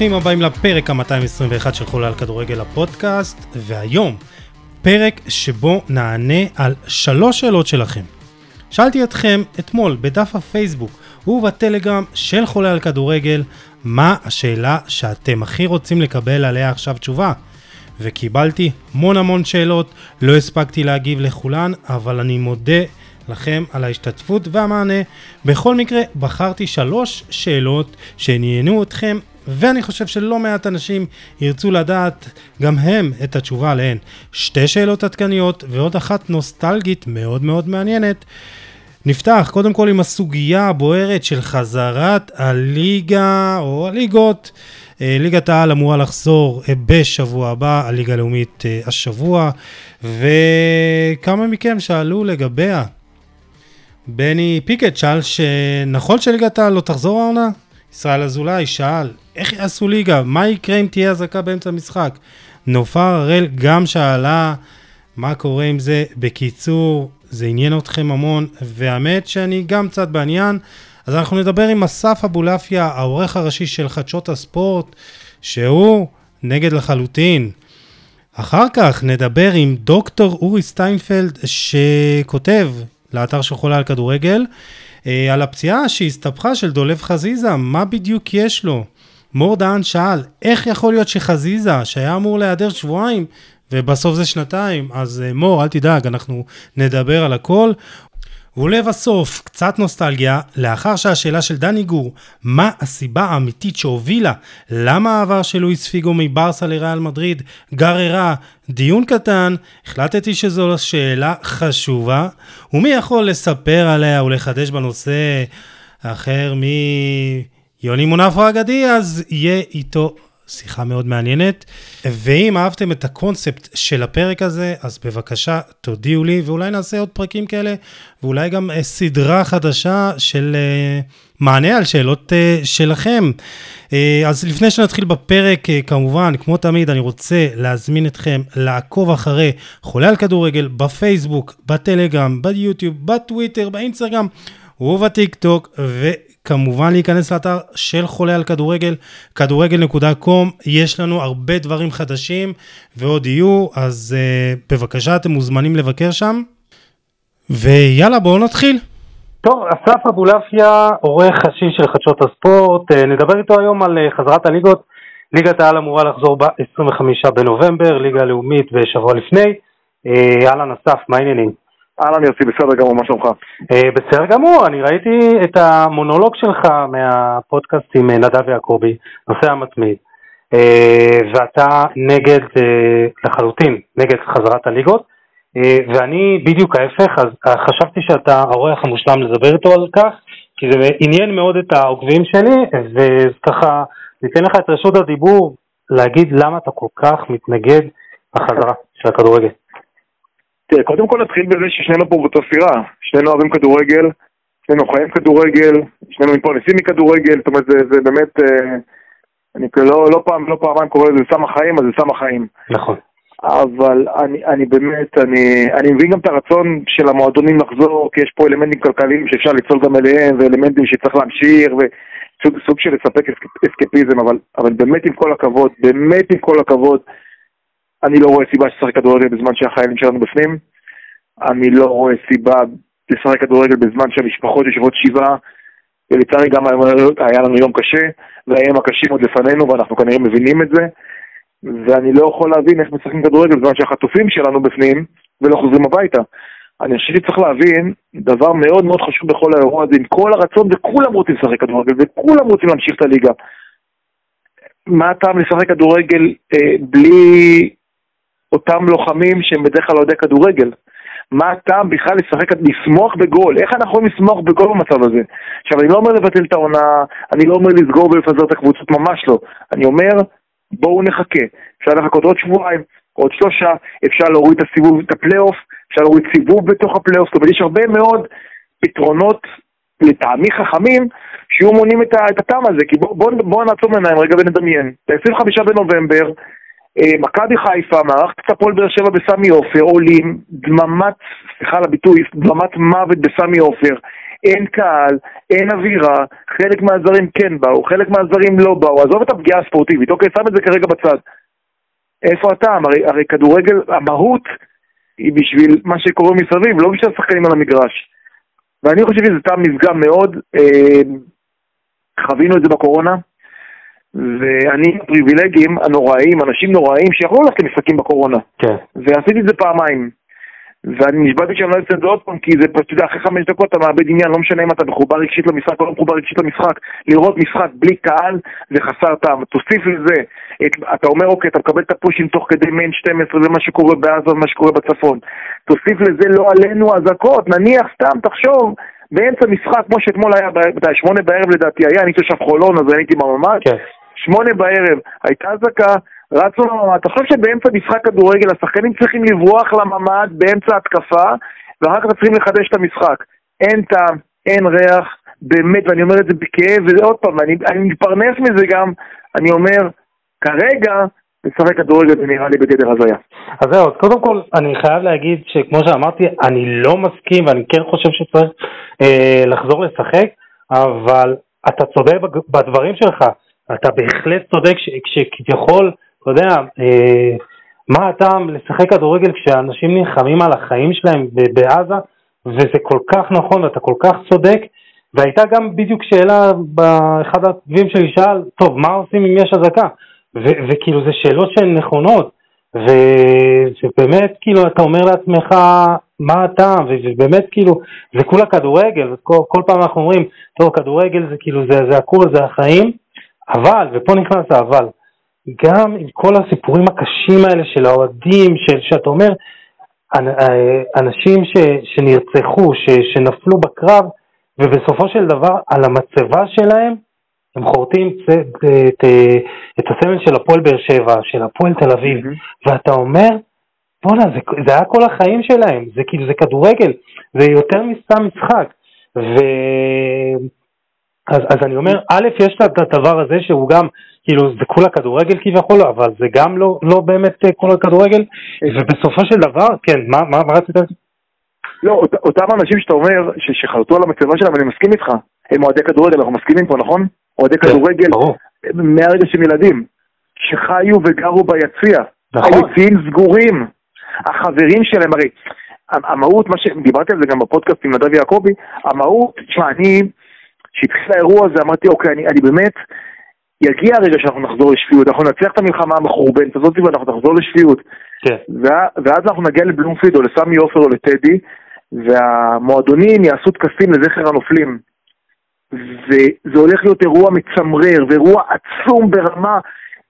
ברוכים הבאים לפרק ה-221 של חולה על כדורגל הפודקאסט, והיום פרק שבו נענה על שלוש שאלות שלכם. שאלתי אתכם אתמול בדף הפייסבוק ובטלגרם של חולה על כדורגל, מה השאלה שאתם הכי רוצים לקבל עליה עכשיו תשובה? וקיבלתי המון המון שאלות, לא הספקתי להגיב לכולן, אבל אני מודה לכם על ההשתתפות והמענה. בכל מקרה, בחרתי שלוש שאלות שעניינו אתכם, ואני חושב שלא מעט אנשים ירצו לדעת גם הם את התשובה עליהן. שתי שאלות עדכניות ועוד אחת נוסטלגית מאוד מאוד מעניינת. נפתח קודם כל עם הסוגיה הבוערת של חזרת הליגה או הליגות. אה, ליגת העל אמורה לחזור אה, בשבוע הבא, הליגה הלאומית אה, השבוע, וכמה מכם שאלו לגביה. בני פיקט שאל שנכון שליגת העל לא תחזור העונה? ישראל אזולאי שאל, איך יעשו ליגה? מה יקרה אם תהיה אזעקה באמצע המשחק? נופר הראל גם שאלה מה קורה עם זה. בקיצור, זה עניין אתכם המון, והאמת שאני גם קצת בעניין. אז אנחנו נדבר עם אסף אבולעפיה, העורך הראשי של חדשות הספורט, שהוא נגד לחלוטין. אחר כך נדבר עם דוקטור אורי סטיינפלד, שכותב לאתר של חולה על כדורגל, על הפציעה שהסתבכה של דולב חזיזה, מה בדיוק יש לו? מור דהן שאל, איך יכול להיות שחזיזה, שהיה אמור להיעדר שבועיים, ובסוף זה שנתיים, אז אה, מור, אל תדאג, אנחנו נדבר על הכל. ולבסוף, קצת נוסטלגיה, לאחר שהשאלה של דני גור, מה הסיבה האמיתית שהובילה, למה העבר של לואיס פיגו מברסה לריאל מדריד גררה דיון קטן, החלטתי שזו שאלה חשובה, ומי יכול לספר עליה ולחדש בנושא אחר מיוני מונפו האגדי, אז יהיה איתו שיחה מאוד מעניינת. ואם אהבתם את הקונספט של הפרק הזה, אז בבקשה תודיעו לי, ואולי נעשה עוד פרקים כאלה, ואולי גם אה, סדרה חדשה של uh, מענה על שאלות uh, שלכם. Uh, אז לפני שנתחיל בפרק, uh, כמובן, כמו תמיד, אני רוצה להזמין אתכם לעקוב אחרי חולה על כדורגל בפייסבוק, בטלגרם, ביוטיוב, בטוויטר, באינסטגרם. ובטיק טוק, וכמובן להיכנס לאתר של חולה על כדורגל, כדורגל.com, יש לנו הרבה דברים חדשים ועוד יהיו, אז uh, בבקשה אתם מוזמנים לבקר שם. ויאללה בואו נתחיל. טוב, אסף אבולעפיה, עורך ראשי של חדשות הספורט, uh, נדבר איתו היום על uh, חזרת הליגות. ליגת העל אמורה לחזור ב-25 בנובמבר, ליגה לאומית ושבוע לפני. אהלן אסף, מה העניינים? אהלן יוסי, בסדר גמור, מה שלומך? אה, בסדר גמור, אני ראיתי את המונולוג שלך מהפודקאסט עם אה, נדב יעקבי, נושא המתמיד, אה, ואתה נגד, לחלוטין, נגד חזרת הליגות, ואני בדיוק ההפך, אז חשבתי שאתה האורח המושלם לדבר איתו על כך, כי זה עניין מאוד את העוקבים שלי, וככה ניתן לך את רשות הדיבור להגיד למה אתה כל כך מתנגד לחזרה של הכדורגל. תראה, קודם כל נתחיל בזה ששנינו פה באותה סירה, שנינו אוהבים כדורגל, שנינו חיים כדורגל, שנינו מתפרנסים מכדורגל, זאת אומרת זה, זה באמת, אה, אני לא, לא פעם, לא פעמיים קורא לזה סם החיים, אז זה סם החיים. נכון. אבל אני, אני באמת, אני, אני מבין גם את הרצון של המועדונים לחזור, כי יש פה אלמנטים כלכליים שאפשר לצלול גם אליהם, ואלמנטים שצריך להמשיך, וסוג של לספק אסקפיזם, אבל, אבל באמת עם כל הכבוד, באמת עם כל הכבוד, אני לא רואה סיבה לשחק כדורגל בזמן שהחיילים שלנו בפנים. אני לא רואה סיבה לשחק כדורגל בזמן שהמשפחות יושבות שבעה. ולצערי גם היה לנו יום קשה, והימים הקשים עוד לפנינו, ואנחנו כנראה מבינים את זה. ואני לא יכול להבין איך משחקים כדורגל בזמן שהחטופים שלנו בפנים ולא חוזרים הביתה. אני חושב שצריך להבין דבר מאוד מאוד חשוב בכל האירוע הזה, עם כל הרצון, וכולם רוצים לשחק כדורגל, וכולם רוצים להמשיך את הליגה. מה הטעם לשחק כדורגל אה, בלי אותם לוחמים שהם בדרך כלל אוהדי כדורגל. מה הטעם בכלל לשחק, לשמוח בגול? איך אנחנו יכולים לשמוח בגול במצב הזה? עכשיו, אני לא אומר לבטל את העונה, אני לא אומר לסגור ולפזר את הקבוצות, ממש לא. אני אומר, בואו נחכה. אפשר לחכות עוד שבועיים, עוד שלושה, אפשר להוריד את הסיבוב, את הפלייאוף, אפשר להוריד סיבוב בתוך הפלייאוף, זאת אומרת, יש הרבה מאוד פתרונות לטעמי חכמים שיהיו מונעים את, הטעם הזה, כי בואו בוא, בוא נעצום עיניים רגע ונדמיין. ב-25 בנובמבר, מכבי חיפה, מערכת הפועל באר שבע בסמי עופר, עולים, דממת, סליחה על הביטוי, דממת מוות בסמי עופר. אין קהל, אין אווירה, חלק מהזרים כן באו, חלק מהזרים לא באו, עזוב את הפגיעה הספורטיבית, אוקיי, שם את זה כרגע בצד. איפה הטעם? הרי, הרי כדורגל, המהות היא בשביל מה שקורה מסביב, לא בשביל השחקנים על המגרש. ואני חושב שזה טעם נפגע מאוד, אה, חווינו את זה בקורונה, ואני פריבילגים הנוראיים, אנשים נוראיים שיכולו ללכת למשחקים בקורונה. כן. ועשיתי את זה פעמיים. ואני נשבעתי שאני לא אעשה את זה עוד פעם, כי זה פשוט, אתה יודע, אחרי חמש דקות אתה מאבד עניין, לא משנה אם אתה מחובר רגשית למשחק או לא מחובר רגשית למשחק. לראות משחק בלי קהל זה חסר טעם. תוסיף לזה, את, אתה אומר, אוקיי, אתה מקבל את הפושים תוך כדי מיין 12 ומה שקורה בעזה ומה שקורה בצפון. תוסיף לזה לא עלינו אזעקות, נניח סתם, תחשוב, באמצע משחק, כמו שאתמול היה, ב- שמונה בערב לדעתי היה, אני תושב חולון, אז הייתי בממ"ד, כן. שמונה בערב, הייתה אזעקה, רצנו לממ"ד. אתה חושב שבאמצע משחק כדורגל השחקנים צריכים לברוח לממ"ד באמצע התקפה, ואחר כך צריכים לחדש את המשחק. אין טעם, אין ריח, באמת, ואני אומר את זה בכאב, ועוד פעם, אני, אני מתפרנס מזה גם, אני אומר, כרגע, לשחק כדורגל זה נראה לי בגדר הזיה. אז זהו, אז קודם כל אני חייב להגיד שכמו שאמרתי, אני לא מסכים ואני כן חושב שצריך אה, לחזור לשחק, אבל אתה צודק בדברים שלך, אתה בהחלט צודק ש- כשכביכול, אתה יודע, אה, מה הטעם לשחק כדורגל כשאנשים נלחמים על החיים שלהם בעזה, וזה כל כך נכון ואתה כל כך צודק, והייתה גם בדיוק שאלה באחד העקבים שלי שאל, טוב, מה עושים אם יש אזעקה? וכאילו זה שאלות שהן נכונות, ובאמת כאילו אתה אומר לעצמך מה הטעם, ובאמת כאילו זה כולה כדורגל, וכל כל פעם אנחנו אומרים, טוב כדורגל זה כאילו זה, זה הכול, זה החיים, אבל, ופה נכנס האבל, גם עם כל הסיפורים הקשים האלה של האוהדים, של, שאתה אומר, אה, אנשים ש, שנרצחו, ש, שנפלו בקרב, ובסופו של דבר על המצבה שלהם הם חורטים צ- את, את, את הסמל של הפועל באר שבע, של הפועל תל אביב, ואתה אומר, בואנה, זה, זה היה כל החיים שלהם, זה כאילו, זה כדורגל, זה יותר מסתם משחק. ו... אז, אז אני אומר, א', יש את הדבר הזה שהוא גם, כאילו, זה כולה כדורגל כביכול, אבל זה גם לא, לא באמת אה, כל הכדורגל, ובסופו של דבר, כן, מה, מה, מה רצית להגיד? לא, אות, אותם אנשים שאתה אומר, ש- שחרטו על המצבה שלהם, אני מסכים איתך, הם אוהדי כדורגל, אנחנו מסכימים פה, נכון? אוהדי כדורגל, ברור. מהרגע שהם ילדים, שחיו וגרו ביציע, נכון. היציעים סגורים, החברים שלהם, הרי המהות, מה שדיברתי על זה גם בפודקאסט עם נדב יעקבי, המהות, תשמע, אני, כשהתחיל האירוע הזה, אמרתי, אוקיי, אני, אני באמת, יגיע הרגע שאנחנו נחזור לשפיות, אנחנו נצליח את המלחמה המחורבנת הזאת ואנחנו נחזור לשפיות. כן. ואז אנחנו נגיע לבלומפיד או לסמי עופר או לטדי, והמועדונים יעשו טקסים לזכר הנופלים. וזה הולך להיות אירוע מצמרר, ואירוע עצום ברמה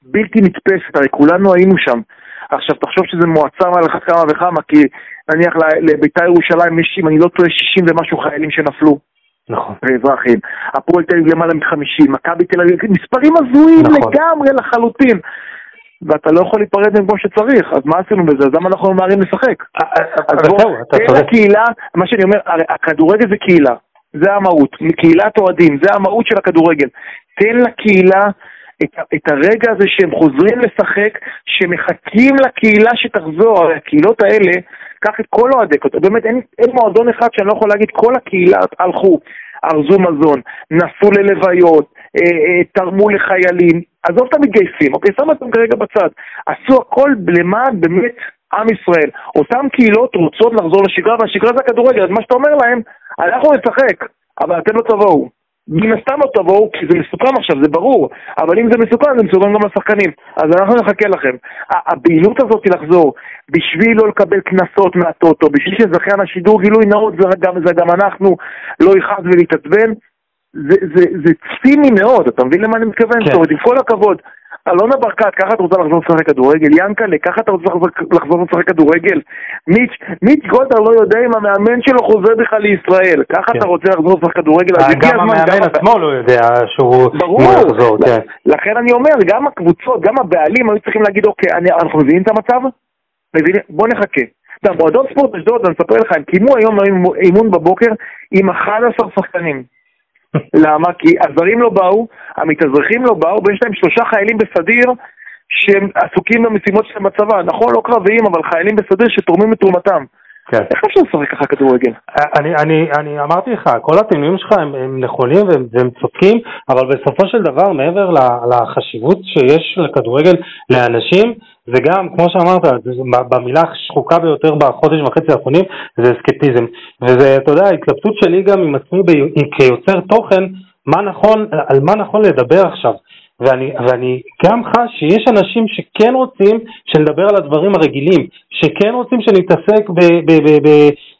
בלתי נתפסת, הרי כולנו היינו שם. עכשיו תחשוב שזה מועצם על אחת כמה וכמה, כי נניח לבית"ר ירושלים יש, אם אני לא טועה, 60 ומשהו חיילים שנפלו, נכון. ואזרחים. הפועל תל אביב למעלה מ-50, מכבי תל אביב, מספרים הזויים נכון. לגמרי לחלוטין. ואתה לא יכול להיפרד מהם כמו שצריך, אז מה עשינו בזה? אז למה אנחנו ממהרים לשחק? אז אבל בוא, זהו, אתה תן. לקהילה, מה שאני אומר, הרי הכדורגל זה קהילה, זה המהות, קהילת אוהדים, זה המהות של הכדורגל. תן לקהילה את, את הרגע הזה שהם חוזרים לשחק, שמחכים לקהילה שתחזור, הרי הקהילות האלה, קח את כל אוהדי, באמת אין, אין מועדון אחד שאני לא יכול להגיד, כל הקהילה הלכו, ארזו מזון, נסעו ללוויות, אה, אה, תרמו לחיילים, עזוב את המתגייסים, אוקיי, שם אותם כרגע בצד, עשו הכל למען באמת עם ישראל. אותן קהילות רוצות לחזור לשגרה, והשגרה זה הכדורגל, אז מה שאתה אומר להם, אנחנו נשחק, אבל אתם לא תבואו. מן הסתם לא תבואו, כי זה מסוכן עכשיו, זה ברור, אבל אם זה מסוכן, זה מסוכן גם לשחקנים, אז אנחנו נחכה לכם. הבהילות הזאת היא לחזור, בשביל לא לקבל קנסות מהטוטו, בשביל שזכיין השידור גילוי נאות, זה גם, זה גם אנחנו, לא יכעס ולהתעצבן, זה, זה, זה ציני מאוד, אתה מבין למה אני מתכוון? כן. זאת אומרת, עם כל הכבוד, אלונה ברקת, ככה את רוצה לחזור לשחק כדורגל? ינקלה, ככה אתה רוצה לחזור- לשחק כדורגל? מיץ', מיץ' גולדהר לא יודע אם המאמן שלו חוזר בכלל לישראל, ככה כן. אתה רוצה לחזור לשחק כדורגל? אז הגיע גם המאמן עצמו לא יודע שהוא יחזור, כן. לכן אני אומר, גם הקבוצות, גם הבעלים היו צריכים להגיד, אוקיי, אנחנו מבינים את המצב? מבינים? בוא נחכה. אתה מועדון ספורט אשדוד, אני אספר לך, הם קיימו היום אימון בבוקר עם 11 שחקנים. למה? כי הזרים לא באו, המתאזרחים לא באו, ויש להם שלושה חיילים בסדיר שהם עסוקים במשימות שלהם בצבא. נכון, לא קרביים, אבל חיילים בסדיר שתורמים את תרומתם. כן. איך אפשר לשחק ככה כדורגל? אני, אני, אני אמרתי לך, כל הטיעונים שלך הם, הם נכונים והם, והם צודקים, אבל בסופו של דבר, מעבר לחשיבות שיש לכדורגל לאנשים, זה גם, כמו שאמרת, במילה השחוקה ביותר בחודש וחצי האחרונים, זה אסקפיזם. וזה, אתה יודע, ההתלבטות שלי גם עם עצמי כיוצר תוכן, מה נכון, על מה נכון לדבר עכשיו. ואני, ואני גם חש שיש אנשים שכן רוצים שנדבר על הדברים הרגילים, שכן רוצים שנתעסק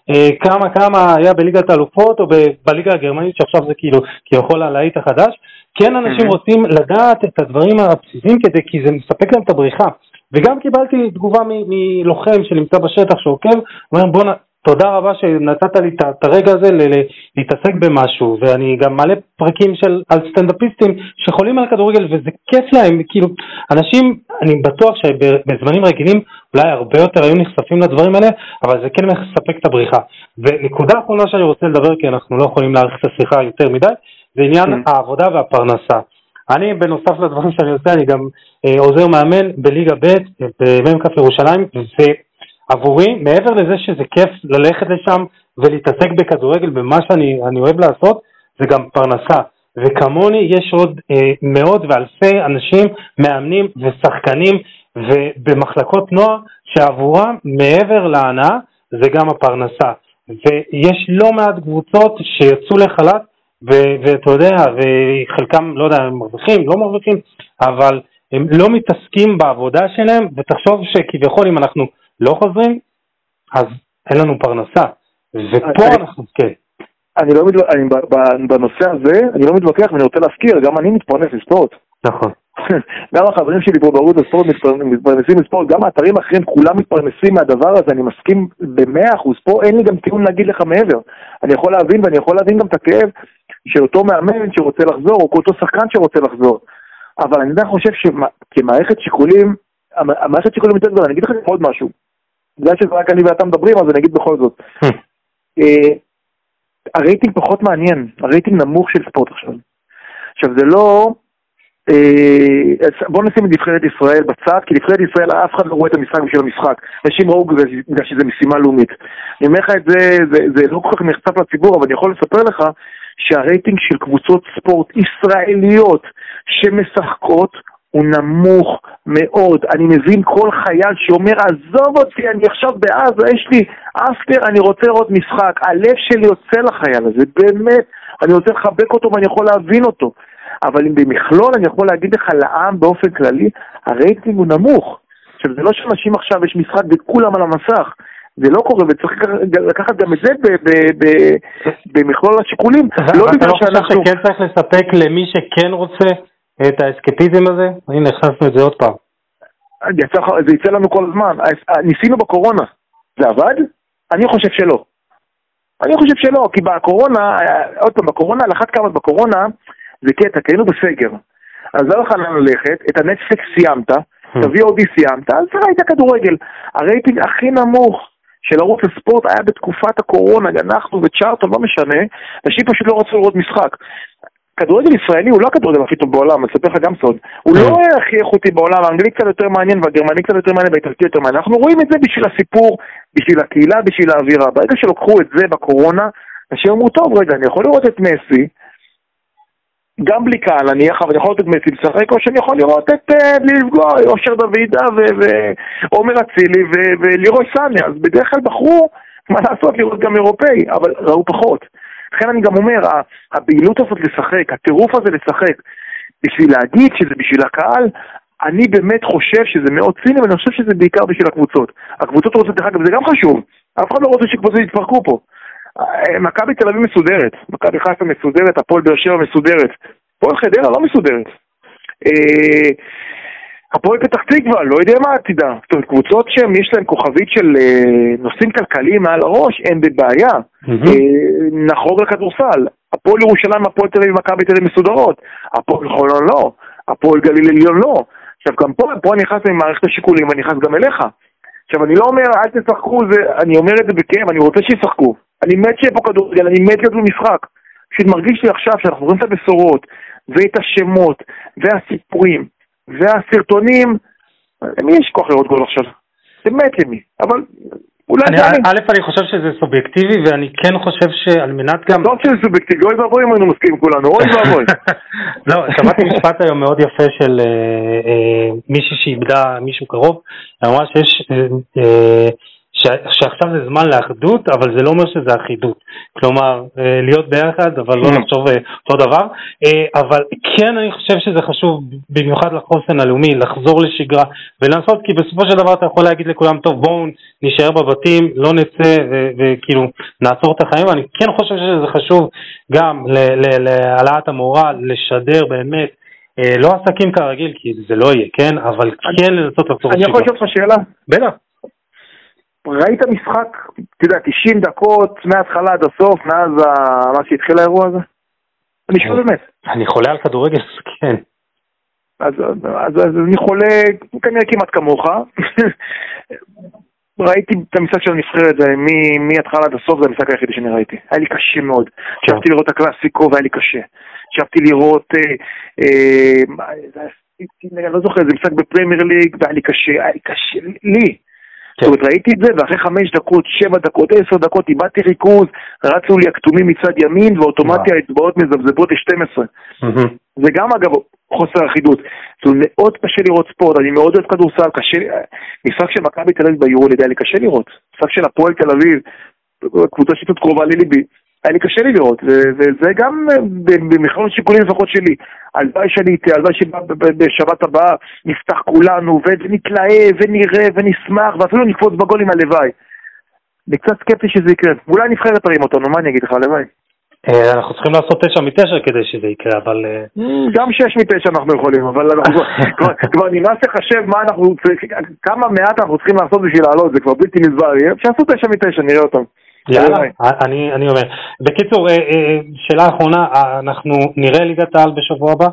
בכמה אה, כמה היה בליגת האלופות או בליגה הגרמנית שעכשיו זה כאילו כביכול הלהיט החדש, כן אנשים. רוצים לדעת את הדברים הבסיסיים כדי, כי זה מספק להם את הבריחה. וגם קיבלתי תגובה מלוחם שנמצא בשטח שעוקב, אומר בוא תודה רבה שנתת לי את הרגע הזה להתעסק במשהו, ואני גם מעלה פרקים של, על סטנדאפיסטים שחולים על כדורגל וזה כיף להם, כאילו, אנשים, אני בטוח שבזמנים רגילים אולי הרבה יותר היו נחשפים לדברים האלה, אבל זה כן מספק את הבריחה. ונקודה אחרונה שאני רוצה לדבר, כי אנחנו לא יכולים להאריך את השיחה יותר מדי, זה עניין mm. העבודה והפרנסה. אני, בנוסף לדברים שאני עושה, אני גם אה, עוזר מאמן בליגה ב' במ"כ ירושלים, ו... עבורי, מעבר לזה שזה כיף ללכת לשם ולהתעסק בכדורגל, במה שאני אוהב לעשות, זה גם פרנסה. וכמוני יש עוד אה, מאות ואלפי אנשים, מאמנים ושחקנים ובמחלקות נוער, שעבורם מעבר להנאה זה גם הפרנסה. ויש לא מעט קבוצות שיצאו לחל"ת, ואתה יודע, וחלקם, לא יודע, הם מרוויחים, לא מרוויחים, אבל הם לא מתעסקים בעבודה שלהם, ותחשוב שכביכול אם אנחנו לא חוזרים, אז אין לנו פרנסה. ופה אני, אנחנו, כן. אני לא מתווכח, בנושא הזה, אני לא מתווכח ואני רוצה להזכיר, גם אני מתפרנס מספורט. נכון. גם החברים שלי פה בערוץ הספורט מתפרנסים מספורט, גם האתרים האחרים כולם מתפרנסים מהדבר הזה, אני מסכים במאה אחוז, פה אין לי גם טיעון להגיד לך מעבר. אני יכול להבין ואני יכול להבין גם את הכאב של אותו מאמן שרוצה לחזור, או אותו שחקן שרוצה לחזור. אבל אני עדיין חושב שכמערכת שיקולים, המערכת שיקולים יותר גדולה, אני אגיד לך עוד משהו. בגלל שזה רק אני ואתה מדברים, אז אני אגיד בכל זאת. אה, הרייטינג פחות מעניין, הרייטינג נמוך של ספורט עכשיו. עכשיו זה לא... אה, בוא נשים את נבחרת ישראל בצד, כי נבחרת ישראל אף אחד לא רואה את המשחק בשביל המשחק. אנשים ראו בגלל שזה משימה לאומית. אני אומר לך את זה, זה, זה לא כל כך נחשף לציבור, אבל אני יכול לספר לך שהרייטינג של קבוצות ספורט ישראליות שמשחקות הוא נמוך מאוד. אני מבין כל חייל שאומר, עזוב אותי, אני עכשיו בעזה, יש לי אפטר, אני רוצה לראות משחק. הלב שלי יוצא לחייל הזה, באמת. אני רוצה לחבק אותו ואני יכול להבין אותו. אבל אם במכלול אני יכול להגיד לך לעם באופן כללי, הרייטינג הוא נמוך. עכשיו, זה לא שאנשים עכשיו יש משחק וכולם על המסך. זה לא קורה, וצריך לקחת גם את זה במכלול השיקולים. לא בגלל שאנחנו... אתה לא חושב שכן צריך לספק למי שכן רוצה את האסקפיזם הזה? הנה, הכנסנו את זה עוד פעם. יצא, זה יצא לנו כל הזמן. ניסינו בקורונה. זה עבד? אני חושב שלא. אני חושב שלא, כי בקורונה, עוד פעם, בקורונה, על אחת כמה בקורונה, זה קטע, כי היינו בסגר. אז לא לך לאן ללכת, את הנטפליקס סיימת, את ה-VOD סיימת, אז ראית כדורגל. הרייטינג הכי נמוך של ערוץ הספורט היה בתקופת הקורונה, אנחנו וצ'ארטון, לא משנה, אנשים פשוט לא רצו לראות משחק. כדורגל ישראלי הוא לא הכדורגל הכי טוב בעולם, אני אספר לך גם סוד. הוא לא כן. הכי איכותי בעולם, האנגלי קצת יותר מעניין והגרמני קצת יותר מעניין והאיטלקי יותר מעניין. אנחנו רואים את זה בשביל הסיפור, בשביל הקהילה, בשביל האווירה. ברגע שלקחו את זה בקורונה, אנשים אמרו, טוב, רגע, אני יכול לראות את מסי, גם בלי קהל נניח, אבל אני יכול לראות את מסי לשחק, או שאני יכול לראות את, אה, בלי לפגוע, אושר דוידה ועומר אצילי ולירוי סניה. אז בדרך כלל בחרו, מה לעשות, לראות גם אירופאי, אבל ראו פחות. לכן אני גם אומר, הבהילות הזאת לשחק, הטירוף הזה לשחק, בשביל להגיד שזה בשביל הקהל, אני באמת חושב שזה מאוד ציני, ואני חושב שזה בעיקר בשביל הקבוצות. הקבוצות רוצות, דרך אגב, זה גם חשוב, אף אחד לא רוצה שקבוצות יתפרקו פה. אה, מכבי תל אביב מסודרת, מכבי חיפה מסודרת, הפועל באר שבע מסודרת, הפועל חדרה לא מסודרת. הפועל פתח תקווה, לא יודע מה עתידה. זאת אומרת, קבוצות שהן, יש להן כוכבית של אה, נושאים כלכליים מעל הראש, הן בבעיה. Mm-hmm. אה, נחרוג לכדורסל. הפועל ירושלים, הפועל תל אביב, מכבי תל אביב מסודרות. הפועל חולון לא. הפועל גליל עליון לא. עכשיו, גם פה, פה אני נכנס ממערכת השיקולים ואני נכנס גם אליך. עכשיו, אני לא אומר, אל תשחקו, זה, אני אומר את זה בכאב, אני רוצה שישחקו. אני מת שיהיה פה כדורגל, אני מת להיות במשחק. פשוט מרגיש לי עכשיו שאנחנו רואים את הבשורות, ואת השמות, והסיפורים, והסרטונים, למי יש כוח לראות גול עכשיו? באמת למי, אבל אולי אני, א', אני חושב שזה סובייקטיבי, ואני כן חושב שעל מנת גם... לא שזה סובייקטיבי, אוי ואבוי אם היינו מסכימים כולנו, אוי ואבוי. לא, שמעתי משפט היום מאוד יפה של אה, אה, מישהי שאיבדה מישהו קרוב, אמרה שיש... שעכשיו זה זמן לאחדות, אבל זה לא אומר שזה אחידות. כלומר, אה, להיות ביחד, אבל לא mm. לחשוב אה, אותו דבר. אה, אבל כן אני חושב שזה חשוב, במיוחד לחוסן הלאומי, לחזור לשגרה ולנסות, כי בסופו של דבר אתה יכול להגיד לכולם, טוב בואו נשאר בבתים, לא נצא וכאילו נעצור את החיים. אני כן חושב שזה חשוב גם להעלאת המורל, לשדר באמת. לא עסקים כרגיל, כי זה לא יהיה, כן? אבל כן לנסות לחזור לשגרה. אני יכול לשאול אותך שאלה? בטח. ראית משחק, אתה יודע, 90 דקות מההתחלה עד הסוף, מאז מה שהתחיל האירוע הזה? אני שואל באמת. אני חולה על כדורגל, כן. אז, אז, אז אני חולה כנראה כמעט כמוך. ראיתי את המשחק של הנבחרת, מההתחלה עד הסוף זה המשחק היחידי שאני ראיתי. היה לי קשה מאוד. ישבתי לראות את הקלאסיקו והיה לי קשה. ישבתי לראות, אה, אה, אני לא זוכר, זה משחק בפרמייר ליג והיה לי קשה, היה לי קשה, לי. זאת אומרת, ראיתי את זה, ואחרי חמש דקות, שבע דקות, עשר דקות, איבדתי ריכוז, רצו לי הכתומים מצד ימין, ואוטומטי האצבעות מזבזבות ל-12. זה גם, אגב, חוסר אחידות. זאת אומרת, מאוד קשה לראות ספורט, אני מאוד אוהב כדורסל, קשה, משחק של מכבי תל אביב ביורו, לי קשה לראות. משחק של הפועל תל אביב, קבוצה שיטות קרובה לליבי. היה לי קשה לי לראות, וזה גם אה, במכלול השיקולים לפחות שלי. הלוואי שאני איתי, הלוואי שבשבת הבאה נפתח כולנו, ונתלהב, ונראה, ונשמח, ואפילו נקפוץ בגול עם הלוואי. אני קצת סקפטי שזה יקרה. אולי נבחרת תרים אותנו, מה אני אגיד לך, הלוואי. אה, אנחנו צריכים לעשות תשע מתשע כדי שזה יקרה, אבל... אה, גם שש מתשע אנחנו יכולים, אבל כבר נמאס לחשב מה אנחנו צריכים, כמה מעט אנחנו צריכים לעשות בשביל לעלות, זה כבר בלתי נסבל. שיעשו תשע מתשע, נראה אותם. יאללה, אני, אני אומר. בקיצור, אה, אה, שאלה אחרונה, אה, אנחנו נראה ליגת העל בשבוע הבא?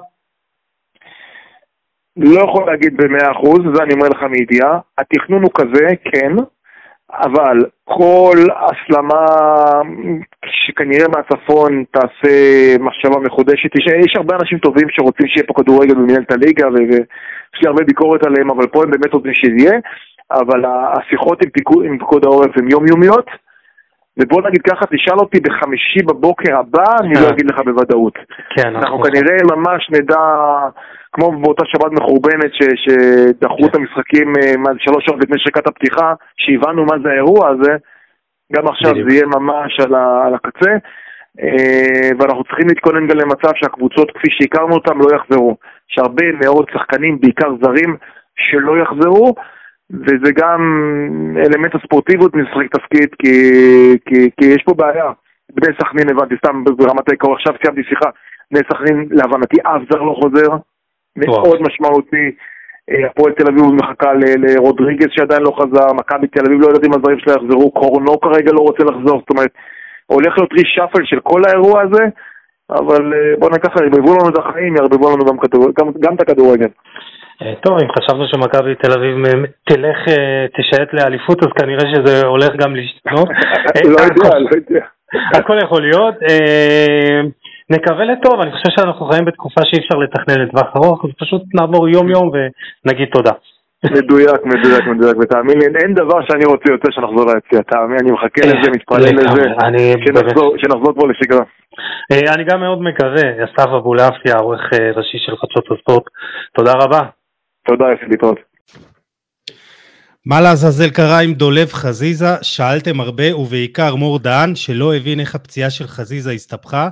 לא יכול להגיד במאה אחוז, זה אני אומר לך מידיעה. התכנון הוא כזה, כן, אבל כל הסלמה שכנראה מהצפון תעשה מחשבה מחודשת. יש, יש הרבה אנשים טובים שרוצים שיהיה פה כדורגל במנהלת הליגה, ויש לי הרבה ביקורת עליהם, אבל פה הם באמת רוצים שיהיה. אבל השיחות עם פיקוד העורף הן יומיומיות. ובוא נגיד ככה, תשאל אותי בחמישי בבוקר הבא, אני לא אה. אגיד לך בוודאות. כן, אנחנו כנראה ממש נדע, כמו באותה שבת מחורבנת שדחו את המשחקים אה, שלוש שעות לפני שריקת הפתיחה, שהבנו מה זה האירוע הזה, גם עכשיו זה יהיה ממש על הקצה. אה, ואנחנו צריכים להתכונן גם למצב שהקבוצות כפי שהכרנו אותן לא יחזרו. יש הרבה מאוד שחקנים, בעיקר זרים, שלא יחזרו. וזה גם אלמנט הספורטיביות משחק תפקיד, כי, כי, כי יש פה בעיה. בני סכנין הבנתי, סתם ברמת העיקר, עכשיו סיימתי שיחה, בני סכנין להבנתי אף זר לא חוזר, מאוד משמעותי. אה, הפועל תל אביב מחכה לרודריגז שעדיין לא חזר, מכבי תל אביב לא יודעת אם הזרים שלה יחזרו, קורנו כרגע לא רוצה לחזור, זאת אומרת, הולך להיות רישאפל של כל האירוע הזה, אבל אה, בוא נקח, ירבבו לנו את החיים, ירבבו לנו גם, גם, גם את הכדורגל. אה, טוב, אם חשבנו שמכבי תל אביב תלך, אה, תשייט לאליפות, אז כנראה שזה הולך גם להשתנות. לא יודע, לא יודע. הכל יכול להיות. אה, נקווה לטוב, אני חושב שאנחנו חיים בתקופה שאי אפשר לתכנן לטווח ארוך, אז פשוט נעבור יום יום ונגיד תודה. מדויק, מדויק, מדויק, ותאמין לי, אין דבר שאני רוצה יותר שנחזור ליציאה, תאמין, אני מחכה לזה, מתפלל לזה, שנחזור פה לשגרה. אני גם מאוד מקווה, אסף אבולעפיה, העורך ראשי של חדשות הספורט, תודה רבה. תודה, יפי להתראות. מה לעזאזל קרה עם דולב חזיזה? שאלתם הרבה, ובעיקר מור דהן, שלא הבין איך הפציעה של חזיזה הסתבכה.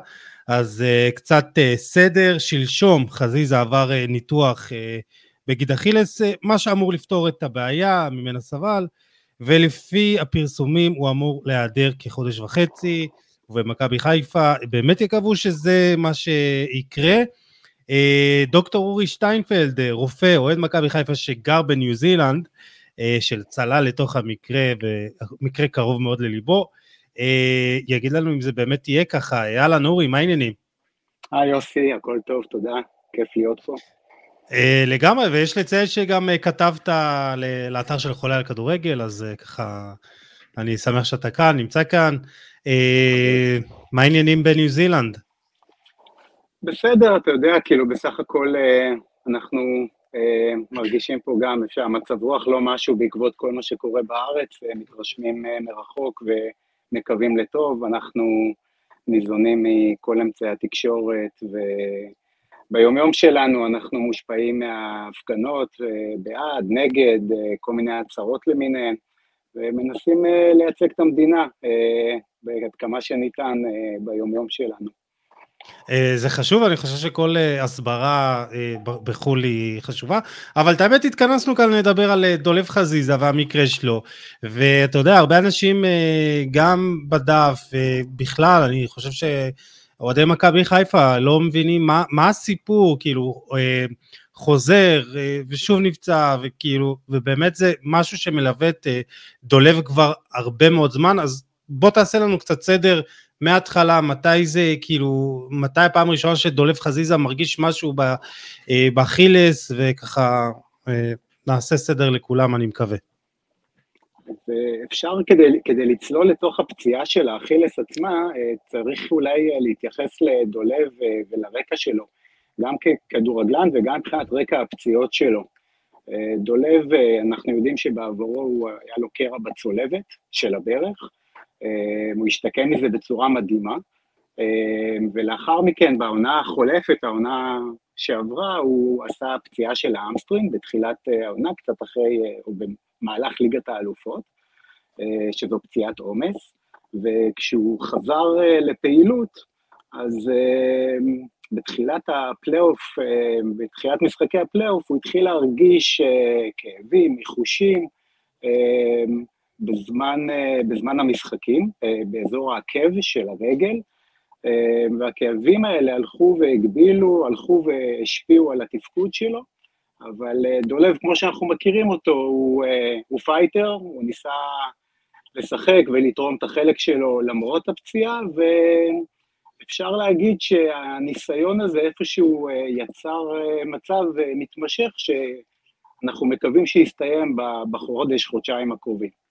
אז uh, קצת uh, סדר, שלשום חזיזה עבר uh, ניתוח uh, בגיד אכילס, uh, מה שאמור לפתור את הבעיה, ממנה סבל, ולפי הפרסומים הוא אמור להיעדר כחודש וחצי, ובמכבי חיפה באמת יקוו שזה מה שיקרה. אה, דוקטור אורי שטיינפלד, אה, רופא, אוהד מכבי חיפה שגר בניו זילנד, אה, של צלל לתוך המקרה, ומקרה קרוב מאוד לליבו, יגיד לנו אם זה באמת יהיה ככה. יאללה, נורי, מה העניינים? היי יוסי, הכל טוב, תודה, כיף להיות פה. לגמרי, ויש לציין שגם כתבת לאתר של חולה על כדורגל, אז ככה, אני שמח שאתה כאן, נמצא כאן. מה העניינים בניו זילנד? בסדר, אתה יודע, כאילו בסך הכל אה, אנחנו אה, מרגישים פה גם שהמצב רוח לא משהו בעקבות כל מה שקורה בארץ, מתרשמים מרחוק ומקווים לטוב, אנחנו ניזונים מכל אמצעי התקשורת, וביומיום שלנו אנחנו מושפעים מההפגנות, בעד, נגד, כל מיני הצהרות למיניהן, ומנסים לייצג את המדינה עד כמה שניתן ביומיום שלנו. אה, זה חשוב, אני חושב שכל אה, הסברה אה, בחו"ל היא חשובה, אבל את האמת התכנסנו כאן לדבר על דולב חזיזה והמקרה שלו, ואתה יודע, הרבה אנשים גם בדף, בכלל, אני חושב שאוהדי מכבי חיפה לא מבינים מה, מה הסיפור, כאילו, חוזר ושוב נפצע, וכאילו, ובאמת זה משהו שמלווה את דולב כבר הרבה מאוד זמן, אז בוא תעשה לנו קצת סדר. מההתחלה, מתי זה, כאילו, מתי הפעם הראשונה שדולב חזיזה מרגיש משהו אה, באכילס, וככה אה, נעשה סדר לכולם, אני מקווה. אפשר כדי, כדי לצלול לתוך הפציעה של האכילס עצמה, אה, צריך אולי להתייחס לדולב ולרקע שלו, גם ככדורגלן וגם מבחינת רקע הפציעות שלו. דולב, אנחנו יודעים שבעברו היה לו קרע בצולבת של הברך, אה, הוא השתקם מזה בצורה מדהימה, אה, ולאחר מכן, בעונה החולפת, העונה שעברה, הוא עשה פציעה של ה hamstring בתחילת אה, העונה, קצת אחרי, או במהלך ליגת האלופות, שזו פציעת עומס, וכשהוא חזר לפעילות, אז בתחילת הפלייאוף, בתחילת משחקי הפלייאוף, הוא התחיל להרגיש כאבים, מיחושים, בזמן, אה, בזמן המשחקים, אה, באזור העקב של הרגל, אה, והכאבים האלה הלכו והגבילו, הלכו והשפיעו על התפקוד שלו, אבל דולב, כמו שאנחנו מכירים אותו, הוא, הוא פייטר, הוא ניסה לשחק ולתרום את החלק שלו למרות הפציעה, ואפשר להגיד שהניסיון הזה איפשהו יצר מצב מתמשך שאנחנו מקווים שיסתיים בחודש, חודשיים הקרובים.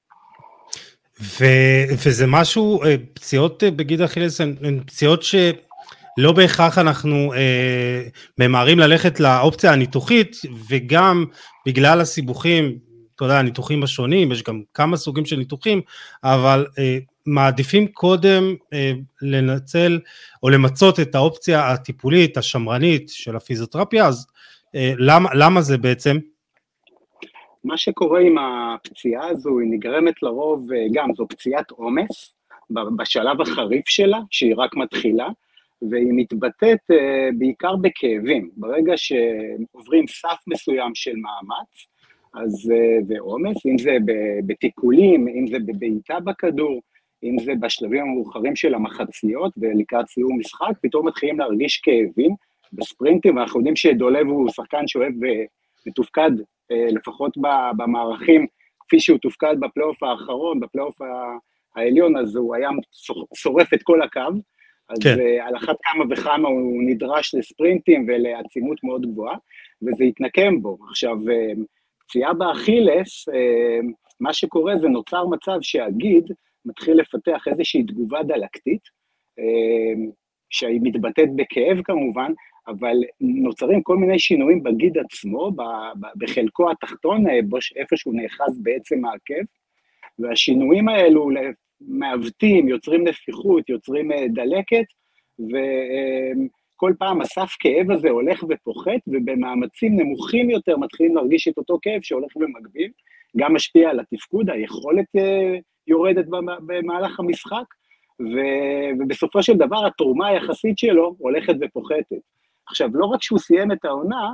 ו- וזה משהו, אה, פציעות אה, בגיד אכילס הן פציעות שלא בהכרח אנחנו אה, ממהרים ללכת לאופציה הניתוחית, וגם בגלל הסיבוכים, אתה יודע, הניתוחים השונים, יש גם כמה סוגים של ניתוחים, אבל אה, מעדיפים קודם אה, לנצל או למצות את האופציה הטיפולית, השמרנית של הפיזיותרפיה, אז אה, למה, למה זה בעצם? מה שקורה עם הפציעה הזו, היא נגרמת לרוב, אה, גם זו פציעת עומס, בשלב החריף שלה, שהיא רק מתחילה, והיא מתבטאת אה, בעיקר בכאבים. ברגע שעוברים סף מסוים של מאמץ, אז אה, זה עומס, אם זה בתיקולים, אם זה בבעיטה בכדור, אם זה בשלבים המאוחרים של המחציות ולקראת סיום משחק, פתאום מתחילים להרגיש כאבים בספרינטים, ואנחנו יודעים שדולב הוא שחקן שאוהב מתופקד אה, לפחות במערכים, כפי שהוא תופקד בפלייאוף האחרון, בפלייאוף העליון, אז הוא היה שורף את כל הקו, אז כן. אה, על אחת כמה וכמה הוא נדרש לספרינטים ולעצימות מאוד גבוהה, וזה התנקם בו. עכשיו, אה, פציעה באכילס, מה שקורה זה נוצר מצב שהגיד מתחיל לפתח איזושהי תגובה דלקתית, שהיא מתבטאת בכאב כמובן, אבל נוצרים כל מיני שינויים בגיד עצמו, בחלקו התחתון, אה, איפה שהוא נאחז בעצם העקב, והשינויים האלו מעוותים, יוצרים נפיחות, יוצרים אה, דלקת, וכל פעם הסף כאב הזה הולך ופוחת, ובמאמצים נמוכים יותר מתחילים להרגיש את אותו כאב שהולך ומגביל, גם משפיע על התפקוד, היכולת אה, יורדת במהלך המשחק, ובסופו של דבר התרומה היחסית שלו הולכת ופוחתת. עכשיו, לא רק שהוא סיים את העונה,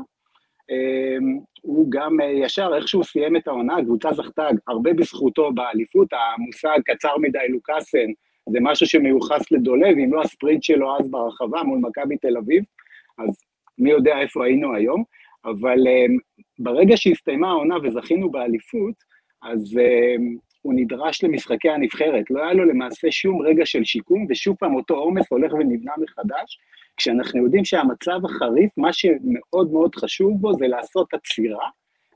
אמ, הוא גם אה, ישר, איך שהוא סיים את העונה, הקבוצה זכתה הרבה בזכותו באליפות, המושג קצר מדי לוקאסן, זה משהו שמיוחס לדולב, אם לא הספרינט שלו אז ברחבה מול מכבי תל אביב, אז מי יודע איפה היינו היום, אבל אמ, ברגע שהסתיימה העונה וזכינו באליפות, אז אמ, הוא נדרש למשחקי הנבחרת, לא היה לו למעשה שום רגע של שיקום, ושוב פעם אותו עומס הולך ונבנה מחדש, כשאנחנו יודעים שהמצב החריף, מה שמאוד מאוד חשוב בו זה לעשות עצירה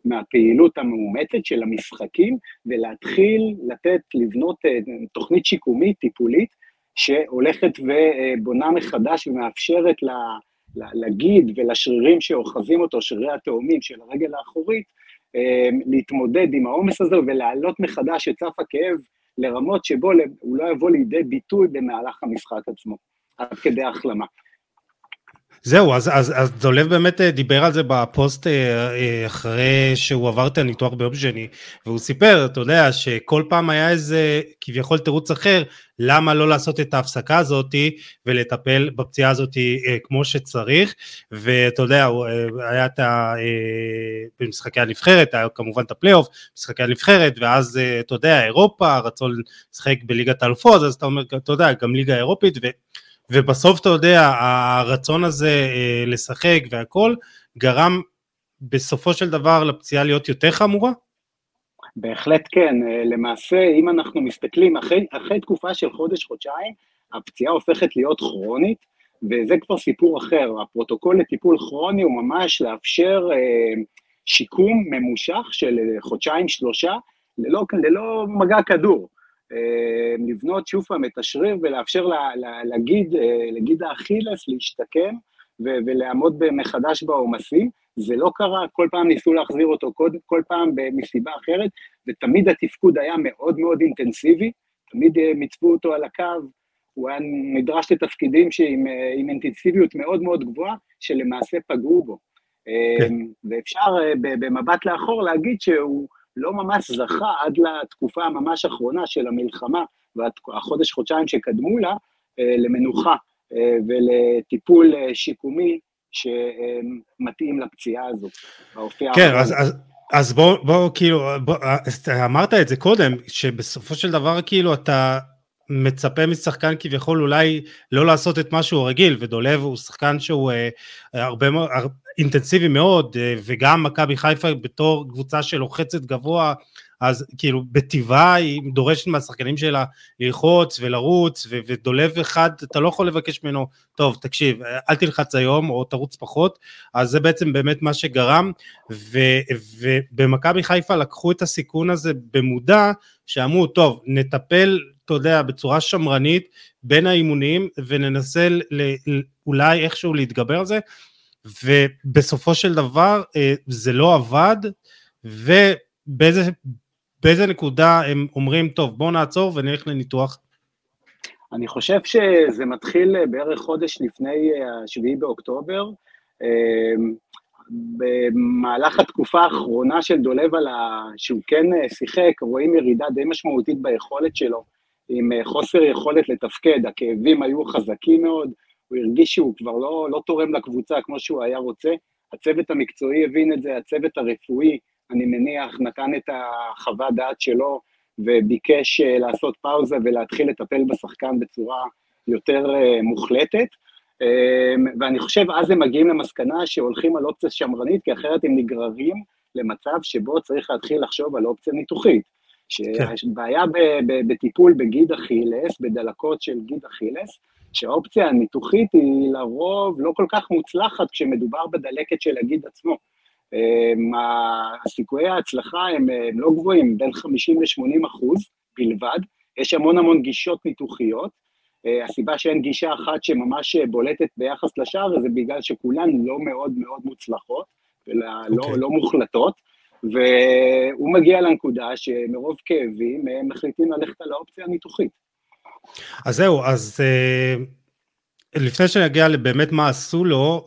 מהפעילות המאומצת של המשחקים, ולהתחיל לתת, לבנות אה, תוכנית שיקומית, טיפולית, שהולכת ובונה מחדש ומאפשרת לגיד ולשרירים שאוחזים אותו, שרירי התאומים של הרגל האחורית, להתמודד עם העומס הזה ולהעלות מחדש את סף הכאב לרמות שבו הוא לא יבוא לידי ביטוי במהלך המשחק עצמו, עד כדי החלמה. זהו, אז, אז, אז דולב באמת אה, דיבר על זה בפוסט אה, אה, אחרי שהוא עבר את הניתוח ביום שני, והוא סיפר, אתה יודע, שכל פעם היה איזה כביכול תירוץ אחר, למה לא לעשות את ההפסקה הזאת ולטפל בפציעה הזאת כמו שצריך, ואתה יודע, היה את ה... במשחקי הנבחרת, היה כמובן את הפלייאוף, משחקי הנבחרת, ואז אתה יודע, אירופה, רצון לשחק בליגת האלופות, אז אתה אומר, אתה יודע, גם ליגה אירופית, ו... ובסוף אתה יודע, הרצון הזה אה, לשחק והכל, גרם בסופו של דבר לפציעה להיות יותר חמורה? בהחלט כן, אה, למעשה אם אנחנו מסתכלים אחרי, אחרי תקופה של חודש-חודשיים, הפציעה הופכת להיות כרונית, וזה כבר סיפור אחר, הפרוטוקול לטיפול כרוני הוא ממש לאפשר אה, שיקום ממושך של חודשיים-שלושה ללא, ללא מגע כדור. אה, לבנות שוב פעם את השריר ולאפשר לגיד, אה, לגיד האכילס להשתקם ולעמוד מחדש בעומסים. זה לא קרה, כל פעם ניסו להחזיר אותו, כל, כל פעם מסיבה אחרת, ותמיד התפקוד היה מאוד מאוד אינטנסיבי, תמיד אה, מיצבו אותו על הקו, הוא היה נדרש לתפקידים שעם, עם אינטנסיביות מאוד מאוד גבוהה, שלמעשה פגעו בו. כן. ואפשר במבט לאחור להגיד שהוא לא ממש זכה עד לתקופה הממש האחרונה של המלחמה והחודש-חודשיים שקדמו לה, אה, למנוחה אה, ולטיפול אה, שיקומי שמתאים לפציעה הזאת. כן, אז, אז, אז בוא, בוא כאילו, בוא, אמרת את זה קודם, שבסופו של דבר כאילו אתה מצפה משחקן כביכול אולי לא לעשות את מה שהוא רגיל, ודולב הוא שחקן שהוא אה, הרבה מאוד, אינטנסיבי מאוד, אה, וגם מכבי חיפה בתור קבוצה שלוחצת גבוה, אז כאילו בטבעה היא דורשת מהשחקנים שלה ללחוץ ולרוץ, ו- ודולב אחד, אתה לא יכול לבקש ממנו, טוב תקשיב, אל תלחץ היום או תרוץ פחות, אז זה בעצם באמת מה שגרם, ובמכבי חיפה לקחו את הסיכון הזה במודע, שאמרו, טוב, נטפל, אתה יודע, בצורה שמרנית בין האימונים, וננסה ל- אולי איכשהו להתגבר על זה, ובסופו של דבר אה, זה לא עבד, ובאיזה נקודה הם אומרים, טוב, בואו נעצור ונלך לניתוח? אני חושב שזה מתחיל אה, בערך חודש לפני השביעי באוקטובר. אה, במהלך התקופה האחרונה של דולב על ה... שהוא כן שיחק, רואים ירידה די משמעותית ביכולת שלו, עם חוסר יכולת לתפקד, הכאבים היו חזקים מאוד, הוא הרגיש שהוא כבר לא, לא תורם לקבוצה כמו שהוא היה רוצה. הצוות המקצועי הבין את זה, הצוות הרפואי, אני מניח, נתן את החוות דעת שלו וביקש אה, לעשות פאוזה ולהתחיל לטפל בשחקן בצורה יותר אה, מוחלטת. אמ, ואני חושב, אז הם מגיעים למסקנה שהולכים על אופציה שמרנית, כי אחרת הם נגררים למצב שבו צריך להתחיל לחשוב על אופציה ניתוחית. כן. שבעיה בטיפול בגיד אכילס, בדלקות של גיד אכילס, שהאופציה הניתוחית היא לרוב לא כל כך מוצלחת כשמדובר בדלקת של הגיד עצמו. אמ, הסיכויי ההצלחה הם, הם לא גבוהים, בין 50 ל-80 אחוז בלבד. יש המון המון גישות ניתוחיות. אה, הסיבה שאין גישה אחת שממש בולטת ביחס לשאר זה בגלל שכולן לא מאוד מאוד מוצלחות, ולא okay. לא, אוקיי. לא מוחלטות, והוא מגיע לנקודה שמרוב כאבים הם מחליטים ללכת על האופציה הניתוחית. אז זהו, אז אה, לפני שנגיע לבאמת מה עשו לו,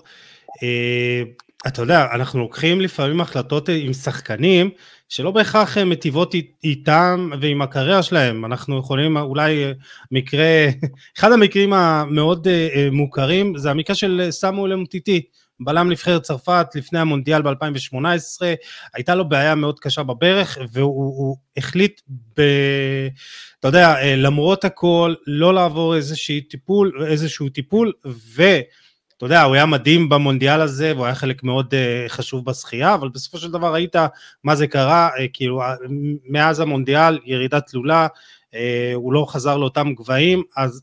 אה, אתה יודע, אנחנו לוקחים לפעמים החלטות עם שחקנים שלא בהכרח מטיבות איתם ועם הקריירה שלהם, אנחנו יכולים אולי מקרה, אחד המקרים המאוד אה, מוכרים זה המקרה של סמואל אמטיטי, בלם נבחרת צרפת לפני המונדיאל ב-2018, הייתה לו בעיה מאוד קשה בברך והוא החליט ב... אתה יודע, אה, למרות הכל, לא לעבור איזשהו טיפול, איזשהו טיפול, ואתה יודע, הוא היה מדהים במונדיאל הזה, והוא היה חלק מאוד uh, חשוב בשחייה, אבל בסופו של דבר ראית מה זה קרה, uh, כאילו, מאז המונדיאל, ירידה תלולה, uh, הוא לא חזר לאותם גבהים, אז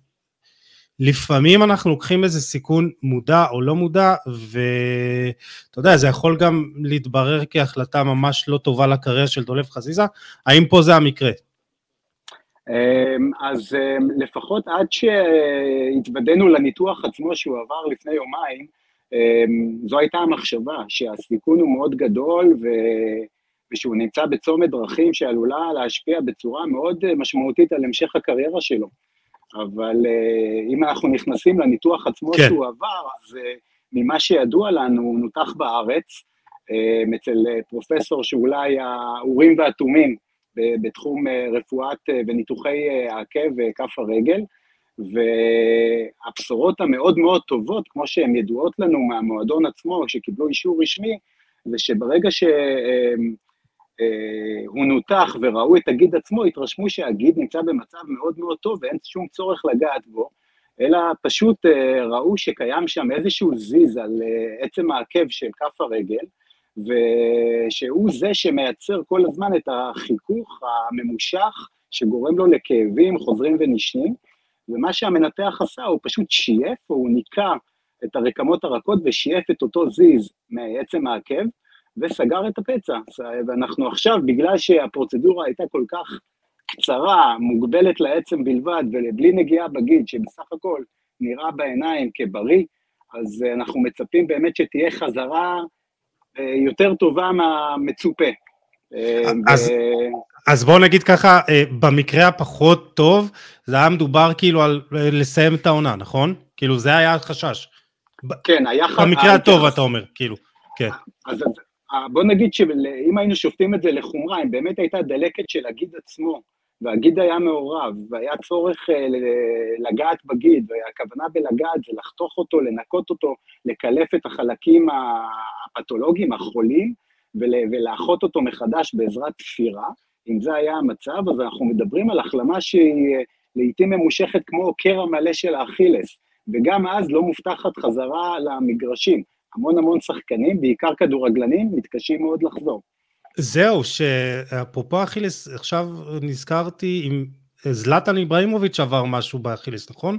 לפעמים אנחנו לוקחים איזה סיכון מודע או לא מודע, ואתה יודע, זה יכול גם להתברר כהחלטה ממש לא טובה לקריירה של דולב חזיזה, האם פה זה המקרה? אמ, אז אמ, לפחות עד שהתוודענו לניתוח עצמו שהוא עבר לפני יומיים, זו הייתה המחשבה, שהסיכון הוא מאוד גדול ו... ושהוא נמצא בצומת דרכים שעלולה להשפיע בצורה מאוד משמעותית על המשך הקריירה שלו. אבל אם אנחנו נכנסים לניתוח עצמו כן. שהוא עבר, אז ממה שידוע לנו, הוא נותח בארץ, אצל פרופסור שאולי האורים והתומים בתחום רפואת וניתוחי העקב וכף הרגל, והבשורות המאוד מאוד טובות, כמו שהן ידועות לנו מהמועדון עצמו, שקיבלו אישור רשמי, זה שברגע שהוא אה, נותח וראו את הגיד עצמו, התרשמו שהגיד נמצא במצב מאוד מאוד טוב ואין שום צורך לגעת בו, אלא פשוט אה, ראו שקיים שם איזשהו זיז על אה, עצם העקב של כף הרגל, ושהוא זה שמייצר כל הזמן את החיכוך הממושך שגורם לו לכאבים חוזרים ונשנים, ומה שהמנתח עשה, הוא פשוט שייף, הוא ניקה את הרקמות הרכות ושייף את אותו זיז מעצם העקב, וסגר את הפצע. ואנחנו עכשיו, בגלל שהפרוצדורה הייתה כל כך קצרה, מוגבלת לעצם בלבד, ובלי נגיעה בגיד, שבסך הכל נראה בעיניים כבריא, אז אנחנו מצפים באמת שתהיה חזרה אה, יותר טובה מהמצופה. אה, אז, ו... אז בואו נגיד ככה, אה, במקרה הפחות טוב, זה היה מדובר כאילו על לסיים את העונה, נכון? כאילו זה היה החשש. כן, היה חשש. במקרה הטוב אתה אומר, כאילו, כן. אז, אז בוא נגיד שאם היינו שופטים את זה לחומרה, אם באמת הייתה דלקת של הגיד עצמו, והגיד היה מעורב, והיה צורך לגעת בגיד, והכוונה בלגעת זה לחתוך אותו, לנקות אותו, לקלף את החלקים הפתולוגיים, החולים, ולאחות אותו מחדש בעזרת תפירה, אם זה היה המצב, אז אנחנו מדברים על החלמה שהיא לעיתים ממושכת כמו קרע מלא של האכילס, וגם אז לא מובטחת חזרה למגרשים. המון המון שחקנים, בעיקר כדורגלנים, מתקשים מאוד לחזור. זהו, שאפרופו אכילס, עכשיו נזכרתי עם זלטן איבראימוביץ' עבר משהו באכילס, נכון?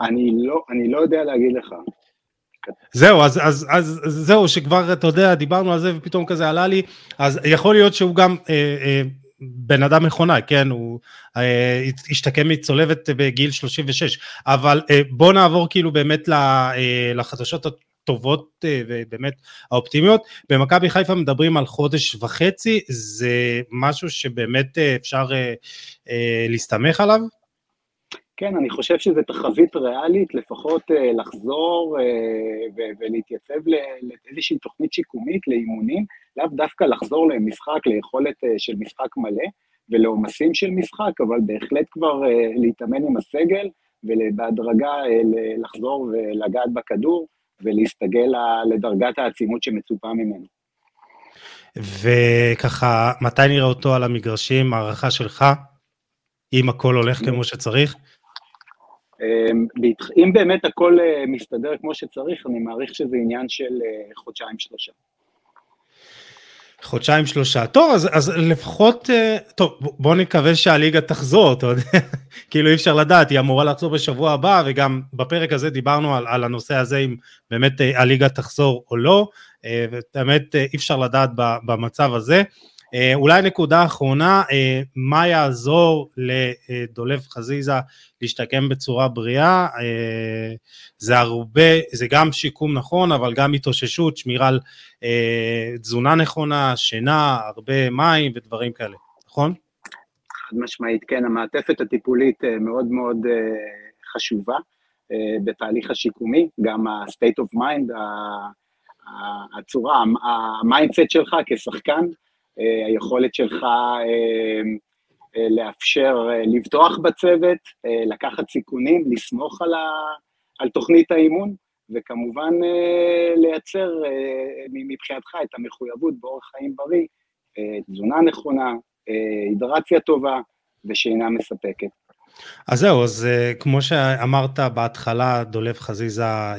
אני לא, אני לא יודע להגיד לך. זהו, אז, אז, אז זהו, שכבר, אתה יודע, דיברנו על זה ופתאום כזה עלה לי, אז יכול להיות שהוא גם אה, אה, בן אדם מכונה, כן, הוא אה, השתקם מצולבת בגיל 36, אבל אה, בוא נעבור כאילו באמת אה, לחדשות הטובות אה, ובאמת האופטימיות. במכבי חיפה מדברים על חודש וחצי, זה משהו שבאמת אה, אפשר אה, אה, להסתמך עליו? כן, אני חושב שזו תחזית ריאלית, לפחות אה, לחזור אה, ולהתייצב לאיזושהי תוכנית שיקומית, לאימונים, לאו דווקא לחזור למשחק, ליכולת אה, של משחק מלא ולעומסים של משחק, אבל בהחלט כבר להתאמן עם הסגל ובהדרגה לחזור ולגעת בכדור ולהסתגל לדרגת העצימות שמצופה ממנו. וככה, מתי נראה אותו על המגרשים, הערכה שלך, אם הכל הולך כמו שצריך? אמ, אם באמת הכל אה, מסתדר כמו שצריך, אני מעריך שזה עניין של אה, חודשיים-שלושה. חודשיים שלושה. טוב, אז, אז לפחות, אה, טוב, בוא נקווה שהליגה תחזור, אתה יודע, כאילו אי אפשר לדעת, היא אמורה לחזור בשבוע הבא, וגם בפרק הזה דיברנו על, על הנושא הזה, אם באמת הליגה תחזור או לא, ובאמת אי אפשר לדעת במצב הזה. אה, אולי נקודה אחרונה, אה, מה יעזור לדולב חזיזה להשתקם בצורה בריאה? אה, זה הרבה, זה גם שיקום נכון, אבל גם התאוששות, שמירה על תזונה נכונה, שינה, הרבה מים ודברים כאלה, נכון? חד משמעית, כן, המעטפת הטיפולית מאוד מאוד חשובה בתהליך השיקומי, גם ה-state of mind, הצורה, ה mindset שלך כשחקן, היכולת שלך אה, אה, לאפשר לבטוח בצוות, לקחת סיכונים, לסמוך על, ה, על תוכנית האימון, וכמובן לייצר מבחינתך את המחויבות באורח חיים בריא, תזונה נכונה, הידרציה טובה ושינה מספקת. אז זהו, אז אה, כמו שאמרת בהתחלה, דולב חזיזה אה,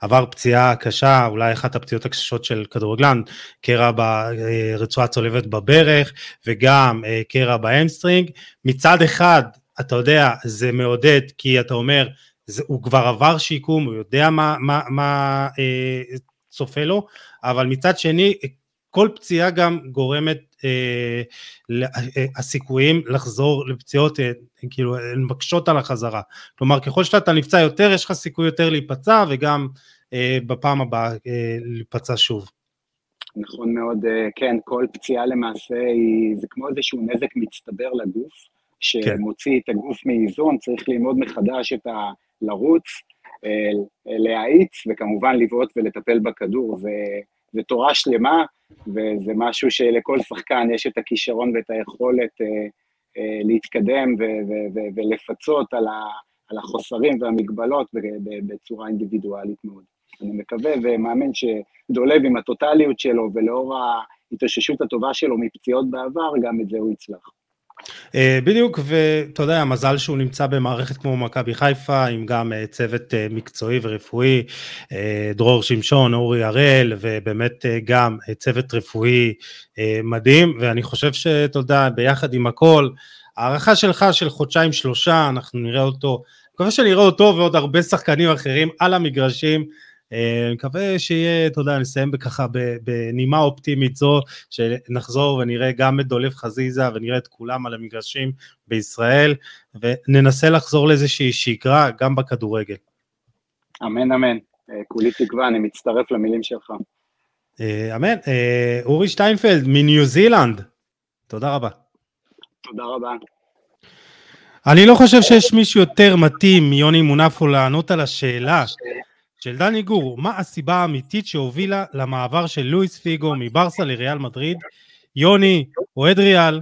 עבר פציעה קשה, אולי אחת הפציעות הקשות של כדורגלן, קרע ברצועה צולבת בברך, וגם קרע ב hamstring. מצד אחד, אתה יודע, זה מעודד, כי אתה אומר, זה, הוא כבר עבר שיקום, הוא יודע מה, מה, מה uh, צופה לו, אבל מצד שני, כל פציעה גם גורמת, אה, אה, הסיכויים לחזור לפציעות, אה, כאילו, הן מקשות על החזרה. כלומר, ככל שאתה נפצע יותר, יש לך סיכוי יותר להיפצע, וגם אה, בפעם הבאה אה, להיפצע שוב. נכון מאוד, אה, כן, כל פציעה למעשה היא, זה כמו איזשהו נזק מצטבר לגוף, שמוציא כן. את הגוף מאיזון, צריך ללמוד מחדש את ה... לרוץ, אה, להאיץ, וכמובן לבעוט ולטפל בכדור, זה, זה תורה שלמה, וזה משהו שלכל שחקן יש את הכישרון ואת היכולת אה, להתקדם ולפצות על, ה, על החוסרים והמגבלות בצורה אינדיבידואלית מאוד. אני מקווה ומאמין שדולב עם הטוטליות שלו ולאור ההתאוששות הטובה שלו מפציעות בעבר, גם את זה הוא יצלח. אה, בדיוק, ואתה יודע, מזל שהוא נמצא במערכת כמו מכבי חיפה, עם גם אה, צוות אה, מקצועי ורפואי, דרור שמשון, אורי הראל, ובאמת גם צוות רפואי מדהים, ואני חושב שאתה יודע, ביחד עם הכל, הערכה שלך של חודשיים שלושה, אנחנו נראה אותו, אני מקווה שנראה אותו ועוד הרבה שחקנים אחרים על המגרשים, אני מקווה שיהיה, אתה יודע, נסיים ככה בנימה אופטימית זו, שנחזור ונראה גם את דולב חזיזה ונראה את כולם על המגרשים בישראל, וננסה לחזור לאיזושהי שגרה גם בכדורגל. אמן אמן, אה, כולי תקווה, אני מצטרף למילים שלך. אה, אמן. אורי שטיינפלד מניו זילנד, תודה רבה. תודה רבה. אני לא חושב שיש מישהו יותר מתאים מיוני מונפו לענות על השאלה של דני גור, מה הסיבה האמיתית שהובילה למעבר של לואיס פיגו מברסה לריאל מדריד? יוני, אוהד ריאל,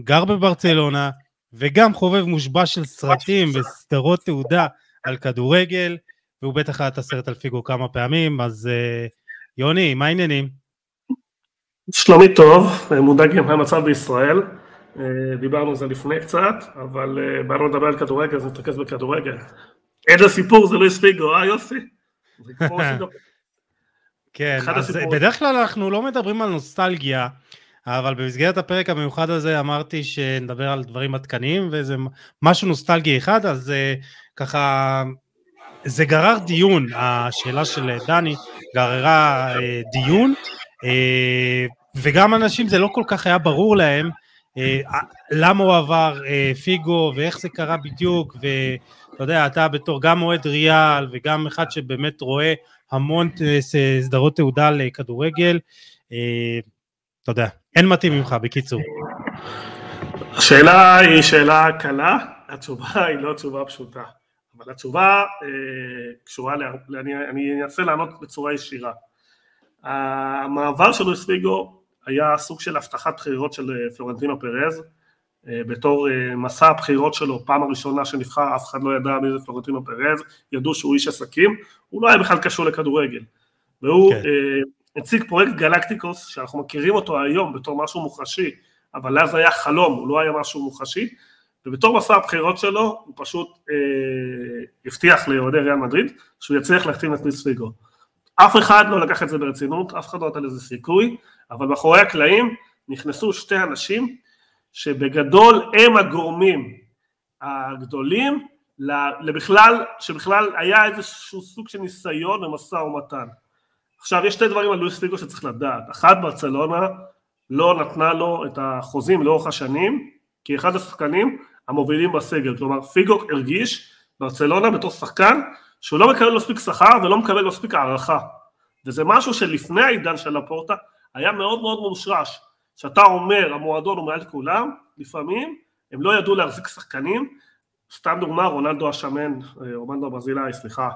גר בברצלונה, וגם חובב מושבע של סרטים וסדרות תעודה על כדורגל, והוא בטח היה את הסרט על פיגו כמה פעמים, אז uh, יוני, מה העניינים? שלומי טוב, מודאג עם המצב בישראל, אה, דיברנו על זה לפני קצת, אבל אה, באנו לדבר על כדורגל, אז נתרכז בכדורגל. איזה סיפור זה לואיס פיגו, אה יוסי? כן, אז בדרך כלל אנחנו לא מדברים על נוסטלגיה, אבל במסגרת הפרק המיוחד הזה אמרתי שנדבר על דברים עדכניים וזה משהו נוסטלגי אחד, אז uh, ככה זה גרר דיון, השאלה של דני גררה uh, דיון, uh, וגם אנשים זה לא כל כך היה ברור להם למה הוא עבר פיגו ואיך זה קרה בדיוק, ו... אתה יודע, אתה בתור גם אוהד ריאל וגם אחד שבאמת רואה המון סדרות תעודה לכדורגל, אה, אתה יודע, אין מתאים ממך, בקיצור. השאלה היא שאלה קלה, התשובה היא לא תשובה פשוטה, אבל התשובה אה, קשורה, לה, אני, אני אנסה לענות בצורה ישירה. המעבר של לואיס פיגו היה סוג של הבטחת בחירות של אה, פלורנטינו פרז, אה, בתור אה, מסע הבחירות שלו, פעם הראשונה שנבחר אף אחד לא ידע מי זה פלורנטינו פרז, ידעו שהוא איש עסקים, הוא לא היה בכלל קשור לכדורגל. והוא. כן. אה, הציג פרויקט גלקטיקוס, שאנחנו מכירים אותו היום בתור משהו מוחשי, אבל אז היה חלום, הוא לא היה משהו מוחשי, ובתור מסע הבחירות שלו, הוא פשוט אה, הבטיח לאוהדי ריאל מדריד, שהוא יצליח להחתים את ניס פיגו. אף אחד לא לקח את זה ברצינות, אף אחד לא נתן לזה סיכוי, אבל מאחורי הקלעים נכנסו שתי אנשים שבגדול הם הגורמים הגדולים לבכלל, שבכלל היה איזשהו סוג של ניסיון ומשא ומתן. עכשיו יש שתי דברים על לואיס פיגו שצריך לדעת, אחת ברצלונה לא נתנה לו את החוזים לאורך השנים כאחד השחקנים המובילים בסגל, כלומר פיגו הרגיש ברצלונה בתור שחקן שהוא לא מקבל מספיק שכר ולא מקבל מספיק הערכה. וזה משהו שלפני העידן של לפורטה היה מאוד מאוד מושרש שאתה אומר המועדון הוא מעל כולם, לפעמים הם לא ידעו להחזיק שחקנים, סתם דוגמה רונלדו השמן, אה, רומנדו ברזילאי, סליחה,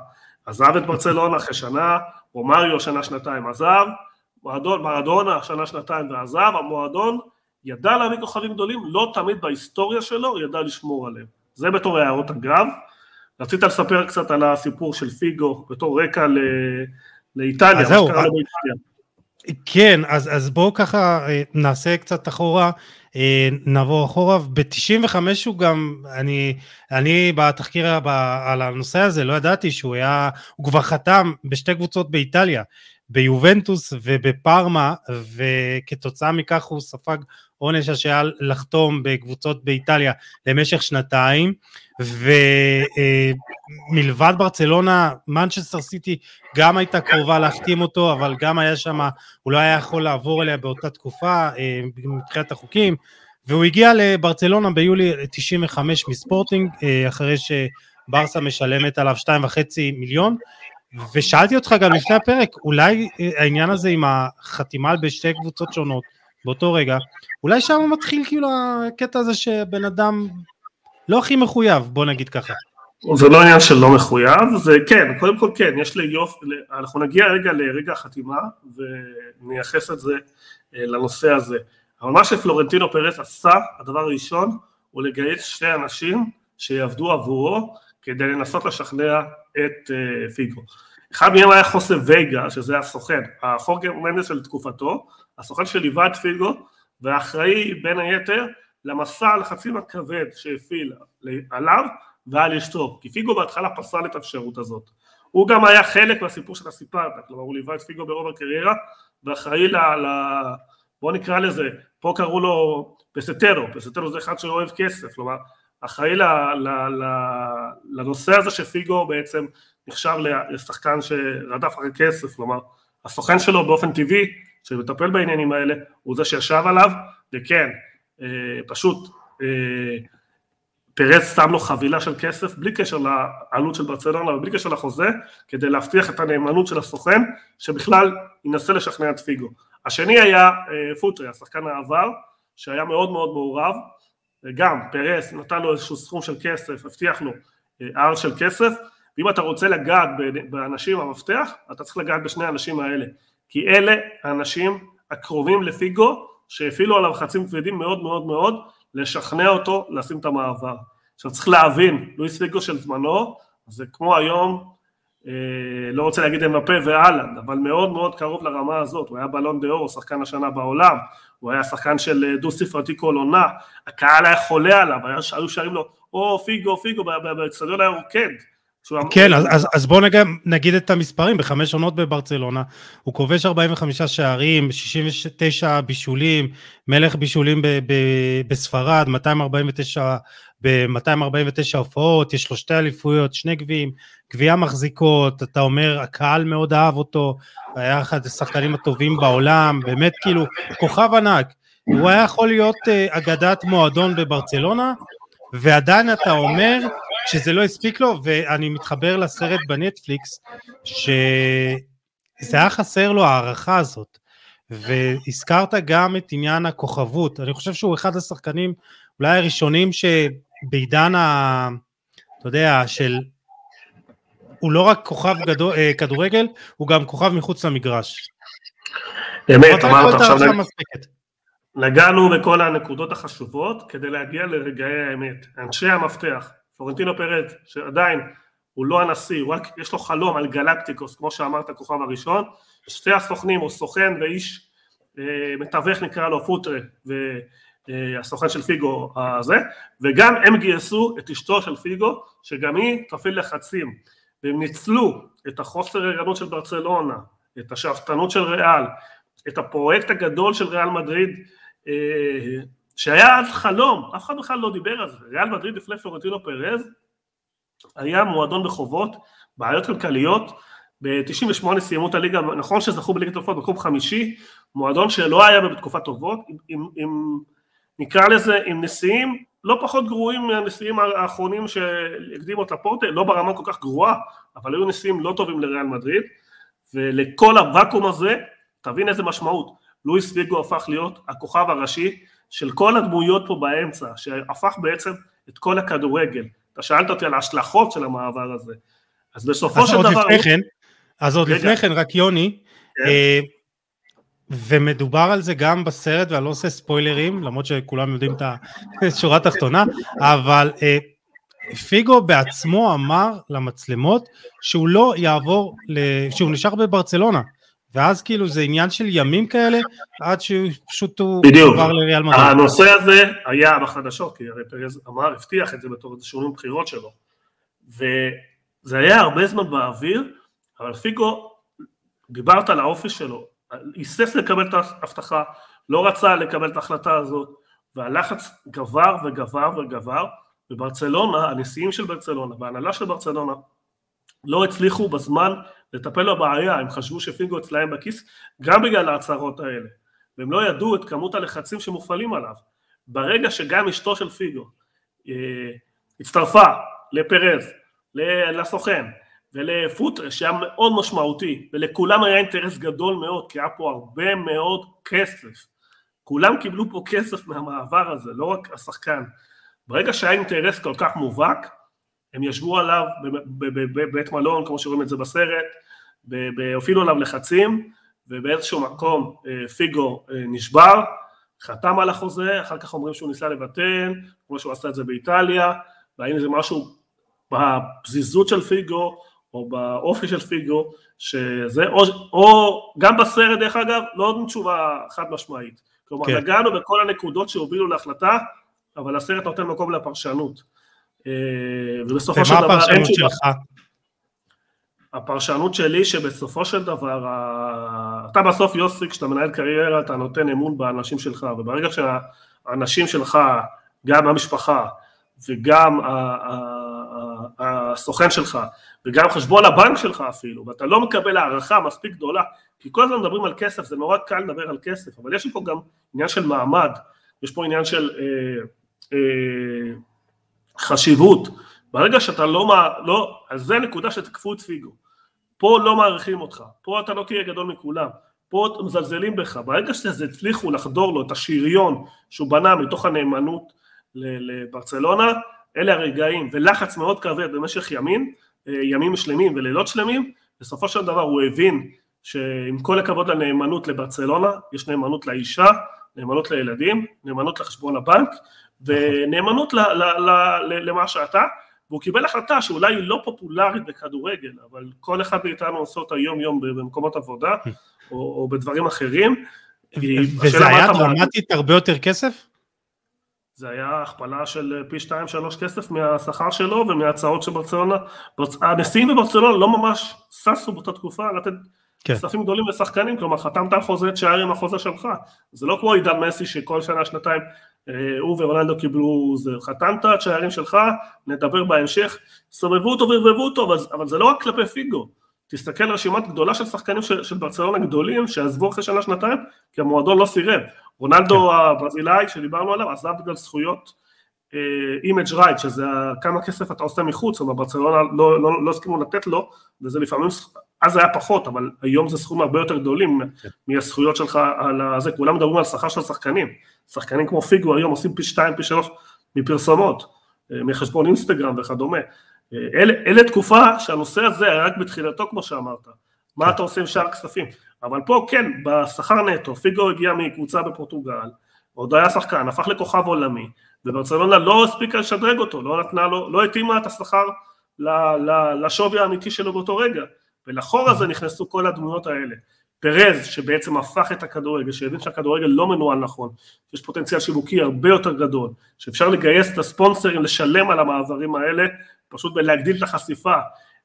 עזב את ברצלונה אחרי שנה, רומריו שנה שנתיים עזב, מועדון, מרדונה שנה שנתיים ועזב, המועדון ידע להביא כוכבים גדולים, לא תמיד בהיסטוריה שלו ידע לשמור עליהם. זה בתור הערות אגב. רצית לספר קצת על הסיפור של פיגו בתור רקע ל... לאיטליה, מה שקרה לו באיטליה. כן, אז, אז בואו ככה אה, נעשה קצת אחורה, אה, נעבור אחורה, ב-95 הוא גם, אני, אני בתחקיר על הנושא הזה לא ידעתי שהוא היה, הוא כבר חתם בשתי קבוצות באיטליה, ביובנטוס ובפארמה, וכתוצאה מכך הוא ספג עונש השעיה לחתום בקבוצות באיטליה למשך שנתיים, ומלבד ברצלונה, מנצ'סטר סיטי גם הייתה קרובה להחתים אותו, אבל גם היה שם, הוא לא היה יכול לעבור אליה באותה תקופה אה, מבחינת החוקים, והוא הגיע לברצלונה ביולי 95 מספורטינג, אה, אחרי שברסה משלמת עליו 2.5 מיליון, ושאלתי אותך גם לפני הפרק, אולי אה, העניין הזה עם החתימה בשתי קבוצות שונות באותו רגע, אולי שם מתחיל כאילו הקטע הזה שבן אדם לא הכי מחויב, בוא נגיד ככה. זה לא עניין של לא מחויב, זה כן, קודם כל כן, יש לי יופי, אנחנו נגיע רגע לרגע החתימה ונייחס את זה אה, לנושא הזה. אבל מה שפלורנטינו פרס עשה, הדבר הראשון, הוא לגייס שני אנשים שיעבדו עבורו כדי לנסות לשכנע את uh, פיגו. אחד מהם היה חוסה וייגה, שזה הסוכן, החוגר מנדס של תקופתו, הסוכן שליווה את פיגו, ואחראי בין היתר למסע הלחצים הכבד שהפעיל עליו ועל אשתו, כי פיגו בהתחלה פסל את האפשרות הזאת. הוא גם היה חלק מהסיפור שאתה סיפרת, כלומר הוא ליווה את פיגו ברוב הקריירה, ואחראי ל... ל בוא נקרא לזה, פה קראו לו פסטרו, פסטרו זה אחד שאוהב כסף, כלומר אחראי ל, ל, ל, לנושא הזה שפיגו בעצם נחשב לשחקן שרדף אחרי כסף, כלומר הסוכן שלו באופן טבעי שמטפל בעניינים האלה הוא זה שישב עליו וכן פשוט אה, פרץ שם לו חבילה של כסף בלי קשר לעלות של ברצלונה ובלי קשר לחוזה כדי להבטיח את הנאמנות של הסוכן שבכלל ינסה לשכנע את פיגו. השני היה אה, פוטרי, השחקן העבר שהיה מאוד מאוד מעורב. גם פרס נתן לו איזשהו סכום של כסף, הבטיח לו הר של כסף. ואם אתה רוצה לגעת באנשים המפתח אתה צריך לגעת בשני האנשים האלה. כי אלה האנשים הקרובים לפיגו שהפעילו עליו חצים כבדים מאוד מאוד מאוד לשכנע אותו לשים את המעבר. עכשיו צריך להבין, לואיס פיגו של זמנו זה כמו היום, אה, לא רוצה להגיד אמפה ואלנד, אבל מאוד מאוד קרוב לרמה הזאת, הוא היה בלון דה אור, שחקן השנה בעולם, הוא היה שחקן של אה, דו ספרתי כל עונה, הקהל היה חולה עליו, היו שרים לו, או פיגו, פיגו, באצטדיון היה רוקד, כן, אז, אז, אז בואו נגיד, נגיד את המספרים, בחמש עונות בברצלונה, הוא כובש 45 שערים, 69 בישולים, מלך בישולים ב, ב, בספרד, 249 ב-249 הופעות, יש לו שתי אליפויות, שני גביעים, גביע מחזיקות, אתה אומר, הקהל מאוד אהב אותו, היה אחד השחקנים הטובים בעולם, באמת כאילו, כוכב ענק. הוא היה יכול להיות uh, אגדת מועדון בברצלונה, ועדיין אתה אומר שזה לא הספיק לו, ואני מתחבר לסרט בנטפליקס, שזה היה חסר לו הערכה הזאת. והזכרת גם את עניין הכוכבות, אני חושב שהוא אחד השחקנים אולי הראשונים שבעידן ה... אתה יודע, של... הוא לא רק כוכב גדול, אה, כדורגל, הוא גם כוכב מחוץ למגרש. אמת, אמרת עכשיו... נגענו בכל הנקודות החשובות כדי להגיע לרגעי האמת. אנשי המפתח, פלורנטינו פרט, שעדיין הוא לא הנשיא, הוא רק יש לו חלום על גלקטיקוס, כמו שאמרת, הכוכב הראשון, שתי הסוכנים, או סוכן ואיש אה, מתווך נקרא לו פוטרה, והסוכן אה, של פיגו הזה, וגם הם גייסו את אשתו של פיגו, שגם היא תפעיל לחצים, והם ניצלו את החוסר ערנות של ברצלונה, את השאפתנות של ריאל, את הפרויקט הגדול של ריאל מדריד, אה, שהיה אז חלום, אף אחד בכלל לא דיבר על זה, ריאל מדריד לפני פלורנטינו פרז היה מועדון בחובות, בעיות כלכליות, ב-98 סיימו את הליגה, נכון שזכו בליגת אלופות מקום חמישי, מועדון שלא היה בתקופת טובות, עם, עם, עם נקרא לזה עם נשיאים לא פחות גרועים מהנשיאים האחרונים שהקדימו את לפורטה, לא ברמה כל כך גרועה, אבל היו נשיאים לא טובים לריאל מדריד, ולכל הוואקום הזה, תבין איזה משמעות, לואיס ויגו הפך להיות הכוכב הראשי של כל הדמויות פה באמצע, שהפך בעצם את כל הכדורגל. אתה שאלת אותי על ההשלכות של המעבר הזה. אז בסופו אז של דבר... לפני כן, אז עוד לפני כן, רק יוני, כן. אה, ומדובר על זה גם בסרט, ואני לא עושה ספוילרים, למרות שכולם יודעים את השורה התחתונה, אבל אה, פיגו בעצמו אמר למצלמות שהוא לא יעבור, שהוא נשאר בברצלונה. ואז כאילו זה עניין של ימים כאלה, עד שפשוט הוא עבר לריאל מדריד. הנושא הזה היה בחדשות, כי הרי פרז אמר, הבטיח את זה בתור איזה שינוי בחירות שלו. וזה היה הרבה זמן באוויר, אבל פיגו, דיברת על האופי שלו, היסס לקבל את ההבטחה, לא רצה לקבל את ההחלטה הזאת, והלחץ גבר וגבר וגבר, וברצלונה, הנשיאים של ברצלונה וההנהלה של ברצלונה לא הצליחו בזמן לטפל בבעיה, הם חשבו שפיגו אצלהם בכיס גם בגלל ההצהרות האלה, והם לא ידעו את כמות הלחצים שמופעלים עליו. ברגע שגם אשתו של פיגו אה, הצטרפה לפרז, לסוכן ולפוטרס שהיה מאוד משמעותי ולכולם היה אינטרס גדול מאוד כי היה פה הרבה מאוד כסף כולם קיבלו פה כסף מהמעבר הזה, לא רק השחקן. ברגע שהיה אינטרס כל כך מובהק, הם ישבו עליו בבית מלון, כמו שרואים את זה בסרט, הופעלו עליו לחצים, ובאיזשהו מקום אה, פיגו אה, נשבר, חתם על החוזה, אחר כך אומרים שהוא ניסה לבטל, כמו שהוא עשה את זה באיטליה, והאם זה משהו בפזיזות של פיגו, או באופי של פיגו, שזה, או, או גם בסרט דרך אגב, לא עוד תשובה חד משמעית. כלומר, כן. נגענו בכל הנקודות שהובילו להחלטה, אבל הסרט נותן מקום לפרשנות. אה, ובסופו של דבר... ומה הפרשנות שלך? הפרשנות שלי שבסופו של דבר, אתה בסוף יוסי, כשאתה מנהל קריירה, אתה נותן אמון באנשים שלך, וברגע שהאנשים שלך, גם המשפחה וגם הסוכן שלך, וגם חשבון הבנק שלך אפילו, ואתה לא מקבל הערכה מספיק גדולה, כי כל הזמן מדברים על כסף, זה נורא קל לדבר על כסף, אבל יש פה גם עניין של מעמד, יש פה עניין של אה, אה, חשיבות, ברגע שאתה לא, לא, אז זה נקודה שתקפו את פיגו, פה לא מעריכים אותך, פה אתה לא תהיה גדול מכולם, פה מזלזלים בך, ברגע שזה הצליחו לחדור לו את השריון שהוא בנה מתוך הנאמנות לברצלונה, אלה הרגעים, ולחץ מאוד כבד במשך ימים, אה, ימים שלמים ולילות שלמים, בסופו של דבר הוא הבין שעם כל הכבוד לנאמנות לברצלונה, יש נאמנות לאישה, נאמנות לילדים, נאמנות לחשבון הבנק, ונאמנות ל, ל, ל, ל, למה שאתה, והוא קיבל החלטה שאולי היא לא פופולרית בכדורגל, אבל כל אחד מאיתנו עושה אותה יום יום במקומות עבודה, או, או בדברים אחרים. וזה היה דרמטית הרבה יותר כסף? זה היה הכפלה של פי 2-3 כסף מהשכר שלו ומההצעות של ברצלונה. הנשיאים בברצלונה לא ממש ששו באותה תקופה לתת כן. כספים גדולים לשחקנים, כלומר חתמת על חוזה תשאר עם החוזה שלך. זה לא כמו עידן מסי שכל שנה, שנתיים אה, הוא ורונלדו קיבלו, זה חתמת תשארים שלך, נדבר בהמשך, סובבו אותו וערבבו אותו, אבל, אבל זה לא רק כלפי פיגו. תסתכל רשימת גדולה של שחקנים של, של ברצלונה גדולים שעזבו אחרי שנה שנתיים כי המועדון לא סירב. רונלדו כן. הברזילאי שדיברנו עליו עזב בגלל זכויות image אה, right שזה כמה כסף אתה עושה מחוץ, אומרת ברצלונה לא, לא, לא הסכימו לתת לו וזה לפעמים, אז היה פחות אבל היום זה סכום הרבה יותר גדולים כן. מהזכויות שלך על זה, כולם מדברים על שכר של שחקנים, שחקנים כמו פיגו היום עושים פי שתיים פי שלוש מפרסומות, uh, מחשבון אינסטגרם וכדומה, אה, אלה, אלה תקופה שהנושא הזה היה רק בתחילתו כמו שאמרת, מה כן. אתה עושה עם שאר הכספים, אבל פה כן, בשכר נטו, פיגו הגיע מקבוצה בפורטוגל, עוד היה שחקן, הפך לכוכב עולמי, וברצלונה לא הספיקה לשדרג אותו, לא נתנה לו, לא התאימה את השכר לשווי האמיתי שלו באותו רגע, ולחור הזה נכנסו כל הדמויות האלה. פרז שבעצם הפך את הכדורגל, שהבין שהכדורגל לא מנוהל נכון, שיש פוטנציאל שיווקי הרבה יותר גדול, שאפשר לגייס את הספונסרים, לשלם על המעברים האלה, פשוט בלהגדיל את החשיפה,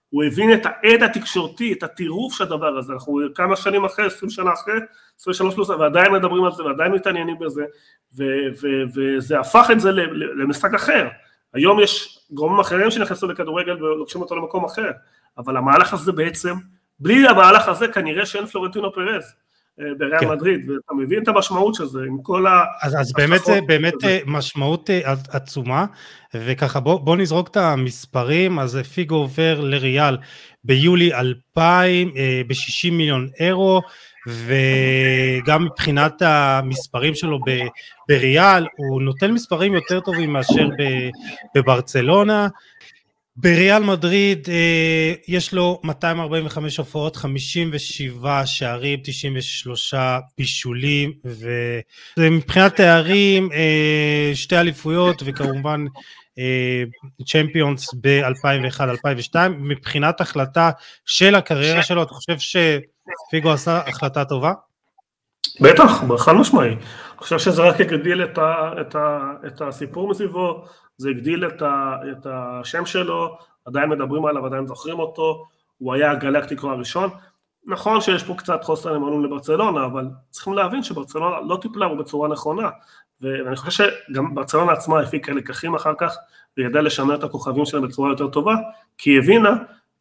הוא הבין את העד התקשורתי, את הטירוף של הדבר הזה, אנחנו כמה שנים אחרי, עשרים שנה אחרי, עשרים שלוש פלוס, ועדיין מדברים על זה ועדיין מתעניינים בזה, וזה הפך את זה למשחק אחר. היום יש גורמים אחרים שנכנסו לכדורגל ולוקחים אותו למקום אחר, אבל המהלך הזה בעצם, בלי המהלך הזה כנראה שאין פלורנטינו פרז. אה, בריאל כן. מדריד, ואתה מבין את המשמעות של זה עם כל ה... אז, אז באמת זה באמת זה. אה, משמעות אה, עצומה, וככה בוא, בוא נזרוק את המספרים, אז פיגו עובר לריאל ביולי 2000 ב-60 מיליון אירו, וגם מבחינת המספרים שלו בריאל, הוא נותן מספרים יותר טובים מאשר בברצלונה, בריאל מדריד אה, יש לו 245 הופעות, 57 שערים, 93 בישולים, ומבחינת תארים, אה, שתי אליפויות וכמובן צ'מפיונס ב-2001-2002, מבחינת החלטה של הקריירה שלו, אתה חושב שפיגו עשה החלטה טובה? בטח, חד משמעי. אני חושב שזה רק הגדיל את, ה, את, ה, את הסיפור מסביבו, זה הגדיל את, ה, את השם שלו, עדיין מדברים עליו, עדיין זוכרים אותו, הוא היה הגלקטיקו הראשון. נכון שיש פה קצת חוסר נאמנות לברצלונה, אבל צריכים להבין שברצלונה לא טיפלה בו בצורה נכונה, ואני חושב שגם ברצלונה עצמה הפיקה לקחים אחר כך, וידעה לשמר את הכוכבים שלה בצורה יותר טובה, כי היא הבינה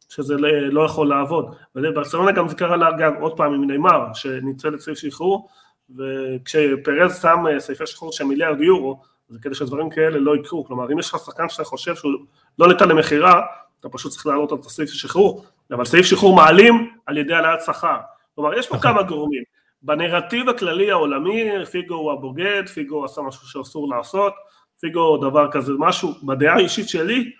שזה לא, לא יכול לעבוד. וברצלונה גם זה קרה לה גם עוד פעם עם נאמר, שניצל את סעיף שחרור, וכשפרז שם אה, סעיפי שחרור של מיליארד יורו, זה כדי שדברים כאלה לא יקרו, כלומר אם יש לך שחקן שאתה חושב שהוא לא ניתן למכירה, אתה פשוט צריך להעלות הסעיף של שחרור, אבל סעיף שחרור מעלים על ידי העלאת שכר, כלומר יש פה נכון. כמה גורמים, בנרטיב הכללי העולמי פיגו הוא הבוגד, פיגו עשה משהו שאסור לעשות, פיגו דבר כזה משהו, בדעה האישית שלי,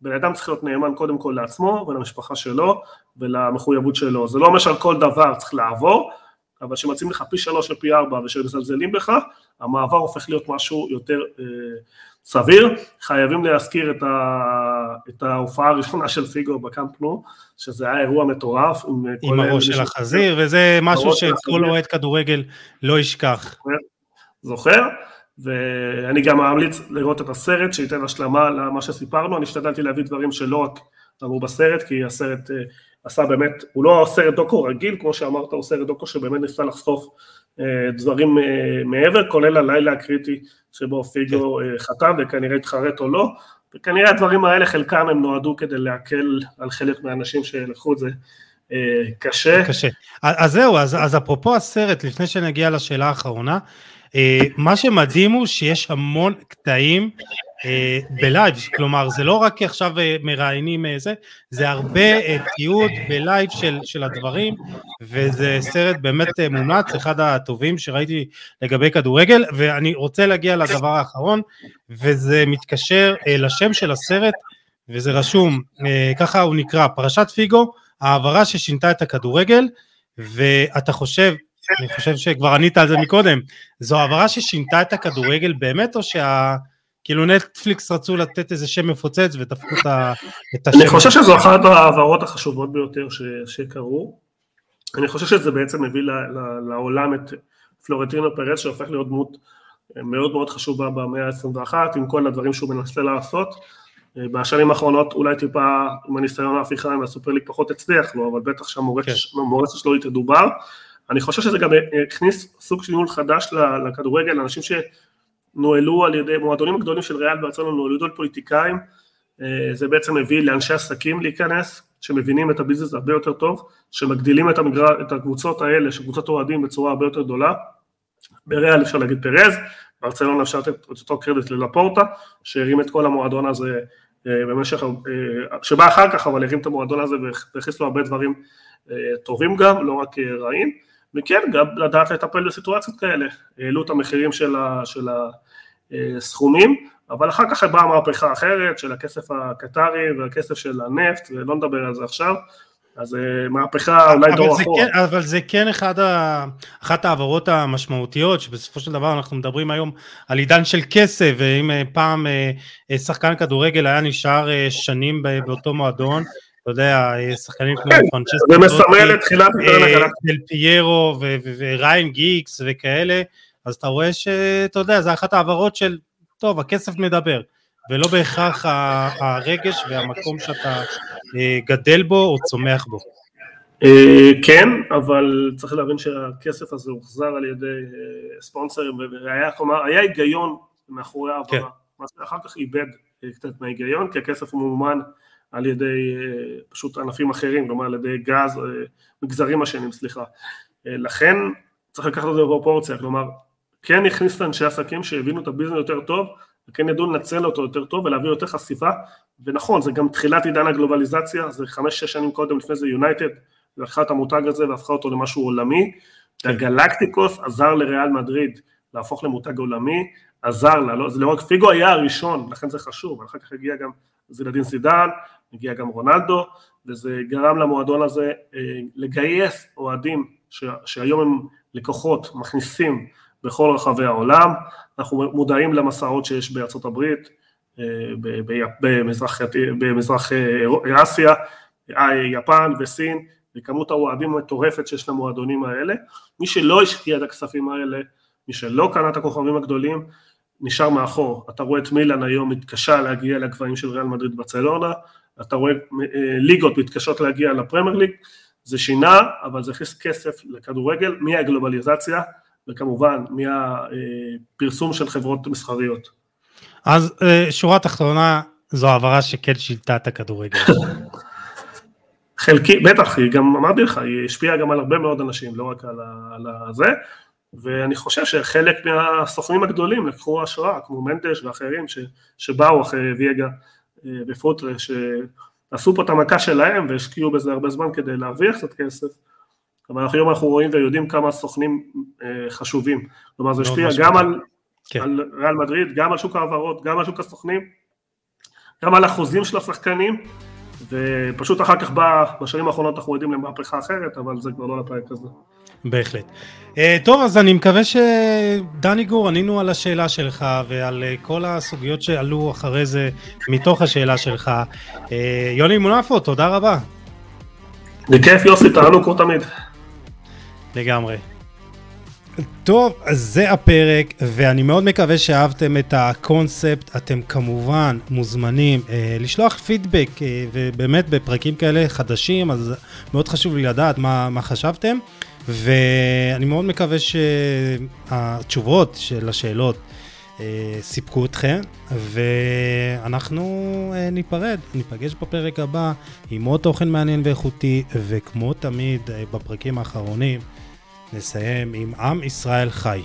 בן אדם צריך להיות נאמן קודם כל לעצמו ולמשפחה שלו ולמחויבות שלו, זה לא אומר שעל כל דבר צריך לעבור, אבל כשמציעים לך פי שלוש ופי ארבע ושמזלזלים בך, המעבר הופך להיות משהו יותר אה, סביר. חייבים להזכיר את, ה, את ההופעה הראשונה של פיגו בקאמפ נו, שזה היה אירוע מטורף. עם, עם הראש של החזיר, וזה משהו שכל אוהד כדורגל לא ישכח. זוכר? ואני גם ממליץ לראות את הסרט שייתן השלמה למה שסיפרנו, אני השתדלתי להביא דברים שלא רק אמרו בסרט, כי הסרט אה, עשה באמת, הוא לא סרט דוקו רגיל, כמו שאמרת, הוא סרט דוקו שבאמת ניסה לחשוף אה, דברים אה, מעבר, כולל הלילה הקריטי שבו פיגו כן. חתם וכנראה התחרט או לא, וכנראה הדברים האלה חלקם הם נועדו כדי להקל על חלק מהאנשים שלקחו את זה קשה. קשה. אז זהו, אז, אז אפרופו הסרט, לפני שנגיע לשאלה האחרונה, אה, מה שמדהים הוא שיש המון קטעים אה, בלייב, כלומר זה לא רק עכשיו אה, מראיינים זה, זה הרבה תיעוד בלייב של, של הדברים וזה סרט באמת מומלץ, אחד הטובים שראיתי לגבי כדורגל ואני רוצה להגיע לדבר האחרון וזה מתקשר לשם של הסרט וזה רשום, ככה הוא נקרא, פרשת פיגו, העברה ששינתה את הכדורגל ואתה חושב אני חושב שכבר ענית על זה מקודם, זו העברה ששינתה את הכדורגל באמת, או שה... כאילו נטפליקס רצו לתת איזה שם מפוצץ ודפקו את השם. אני חושב שזו אחת ההעברות החשובות ביותר ש... שקרו. אני חושב שזה בעצם מביא ל... ל... לעולם את פלורנטינו פרס שהופך להיות דמות מאוד מאוד חשובה במאה ה-21 עם כל הדברים שהוא מנסה לעשות. בשנים האחרונות אולי טיפה עם הניסיון ההפיכה עם הסופר ליג פחות הצליח לו, אבל בטח שהמורשת כן. שלו היא תדובר. אני חושב שזה גם הכניס סוג של ניהול חדש לכדורגל, אנשים שנוהלו על ידי, מועדונים הגדולים של ריאל ברצלונה נוהלו על פוליטיקאים, אה, זה בעצם הביא לאנשי עסקים להיכנס, שמבינים את הביזנס הרבה יותר טוב, שמגדילים את, המגר... את הקבוצות האלה, שקבוצות אוהדים בצורה הרבה יותר גדולה, בריאל אפשר להגיד פרז, ברצלונה אפשר לתת את אותו קרדיט ללפורטה, שהרים את כל המועדון הזה אה, במשך, אה, שבא אחר כך אבל הרים את המועדון הזה והכניס לו הרבה דברים טובים גם, לא רק רעים. וכן, גם לדעת לטפל בסיטואציות כאלה, העלו את המחירים של, ה, של הסכומים, אבל אחר כך באה מהפכה אחרת של הכסף הקטרי והכסף של הנפט, ולא נדבר על זה עכשיו, אז אה, מהפכה אולי דור אחורה. כן, אבל זה כן אחד ה, אחת ההעברות המשמעותיות, שבסופו של דבר אנחנו מדברים היום על עידן של כסף, ואם אה, פעם אה, שחקן כדורגל היה נשאר שנים באותו מועדון, אתה יודע, שחקנים כמו כן, פרנצ'סקו, זה מסמל את תחילת הגלקטי. דל פיירו וריין גיקס וכאלה, אז אתה רואה שאתה יודע, זה אחת העברות של, טוב, הכסף מדבר, ולא בהכרח הרגש והמקום שאתה אה, גדל בו או צומח בו. אה, כן, אבל צריך להבין שהכסף הזה הוחזר על ידי אה, ספונסרים, והיה, היגיון מאחורי העברה, כן. מה שאחר כך איבד קצת מההיגיון, כי הכסף ממומן על ידי אה, פשוט ענפים אחרים, כלומר על ידי גז, אה, מגזרים השונים, סליחה. אה, לכן צריך לקחת את זה בפרופורציה, כלומר כן הכניס לאנשי עסקים שהבינו את הביזנס יותר טוב, וכן ידעו לנצל אותו יותר טוב ולהביא יותר חשיפה, ונכון, זה גם תחילת עידן הגלובליזציה, זה חמש-שש שנים קודם לפני זה יונייטד, לקחה את המותג הזה והפכה אותו למשהו עולמי, כן. הגלקטיקוס עזר לריאל מדריד להפוך למותג עולמי, עזר לה, לא, זה לא רק פיגו היה הראשון, לכן זה חשוב, אחר כך הגיע גם זילדין סידן, הגיע גם רונלדו, וזה גרם למועדון הזה אה, לגייס אוהדים שהיום הם לקוחות, מכניסים בכל רחבי העולם, אנחנו מודעים למסעות שיש בארצות הברית, אה, במזרח, במזרח אה, אסיה, יפן וסין, וכמות האוהדים המטורפת שיש למועדונים האלה, מי שלא השקיע את הכספים האלה, מי שלא קנה את הכוכבים הגדולים, נשאר מאחור. אתה רואה את מילאן היום מתקשה להגיע לגבהים של ריאל מדריד בצלונה, אתה רואה אה, ליגות מתקשות להגיע לפרמייר ליג, זה שינה, אבל זה הכניס כסף לכדורגל מהגלובליזציה, וכמובן מהפרסום של חברות מסחריות. אז אה, שורה תחתונה, זו העברה שכן שינתה את הכדורגל. חלקי, בטח, היא גם, אמרתי לך, היא השפיעה גם על הרבה מאוד אנשים, לא רק על, ה, על הזה, ואני חושב שחלק מהסוכנים הגדולים לקחו השראה, כמו מנדש ואחרים ש, שבאו אחרי ויגה אה, ופוטרה, שעשו פה את המכה שלהם והשקיעו בזה הרבה זמן כדי להרוויח קצת כסף, אבל היום אנחנו רואים ויודעים כמה סוכנים אה, חשובים, כלומר זה השפיע גם על, כן. על ריאל מדריד, גם על שוק ההעברות, גם על שוק הסוכנים, גם על החוזים של השחקנים, ופשוט אחר כך בא, בשנים האחרונות אנחנו יודעים למהפכה אחרת, אבל זה כבר לא לפרק הזה. בהחלט. Uh, טוב, אז אני מקווה שדני גור, ענינו על השאלה שלך ועל uh, כל הסוגיות שעלו אחרי זה מתוך השאלה שלך. Uh, יוני מונפו, תודה רבה. בכיף יוסי, תענו כמו תמיד. לגמרי. טוב, אז זה הפרק, ואני מאוד מקווה שאהבתם את הקונספט. אתם כמובן מוזמנים אה, לשלוח פידבק, אה, ובאמת בפרקים כאלה חדשים, אז מאוד חשוב לי לדעת מה, מה חשבתם, ואני מאוד מקווה שהתשובות של השאלות אה, סיפקו אתכם, ואנחנו אה, ניפרד, ניפגש בפרק הבא עם עוד תוכן מעניין ואיכותי, וכמו תמיד אה, בפרקים האחרונים, נסיים עם עם ישראל חי.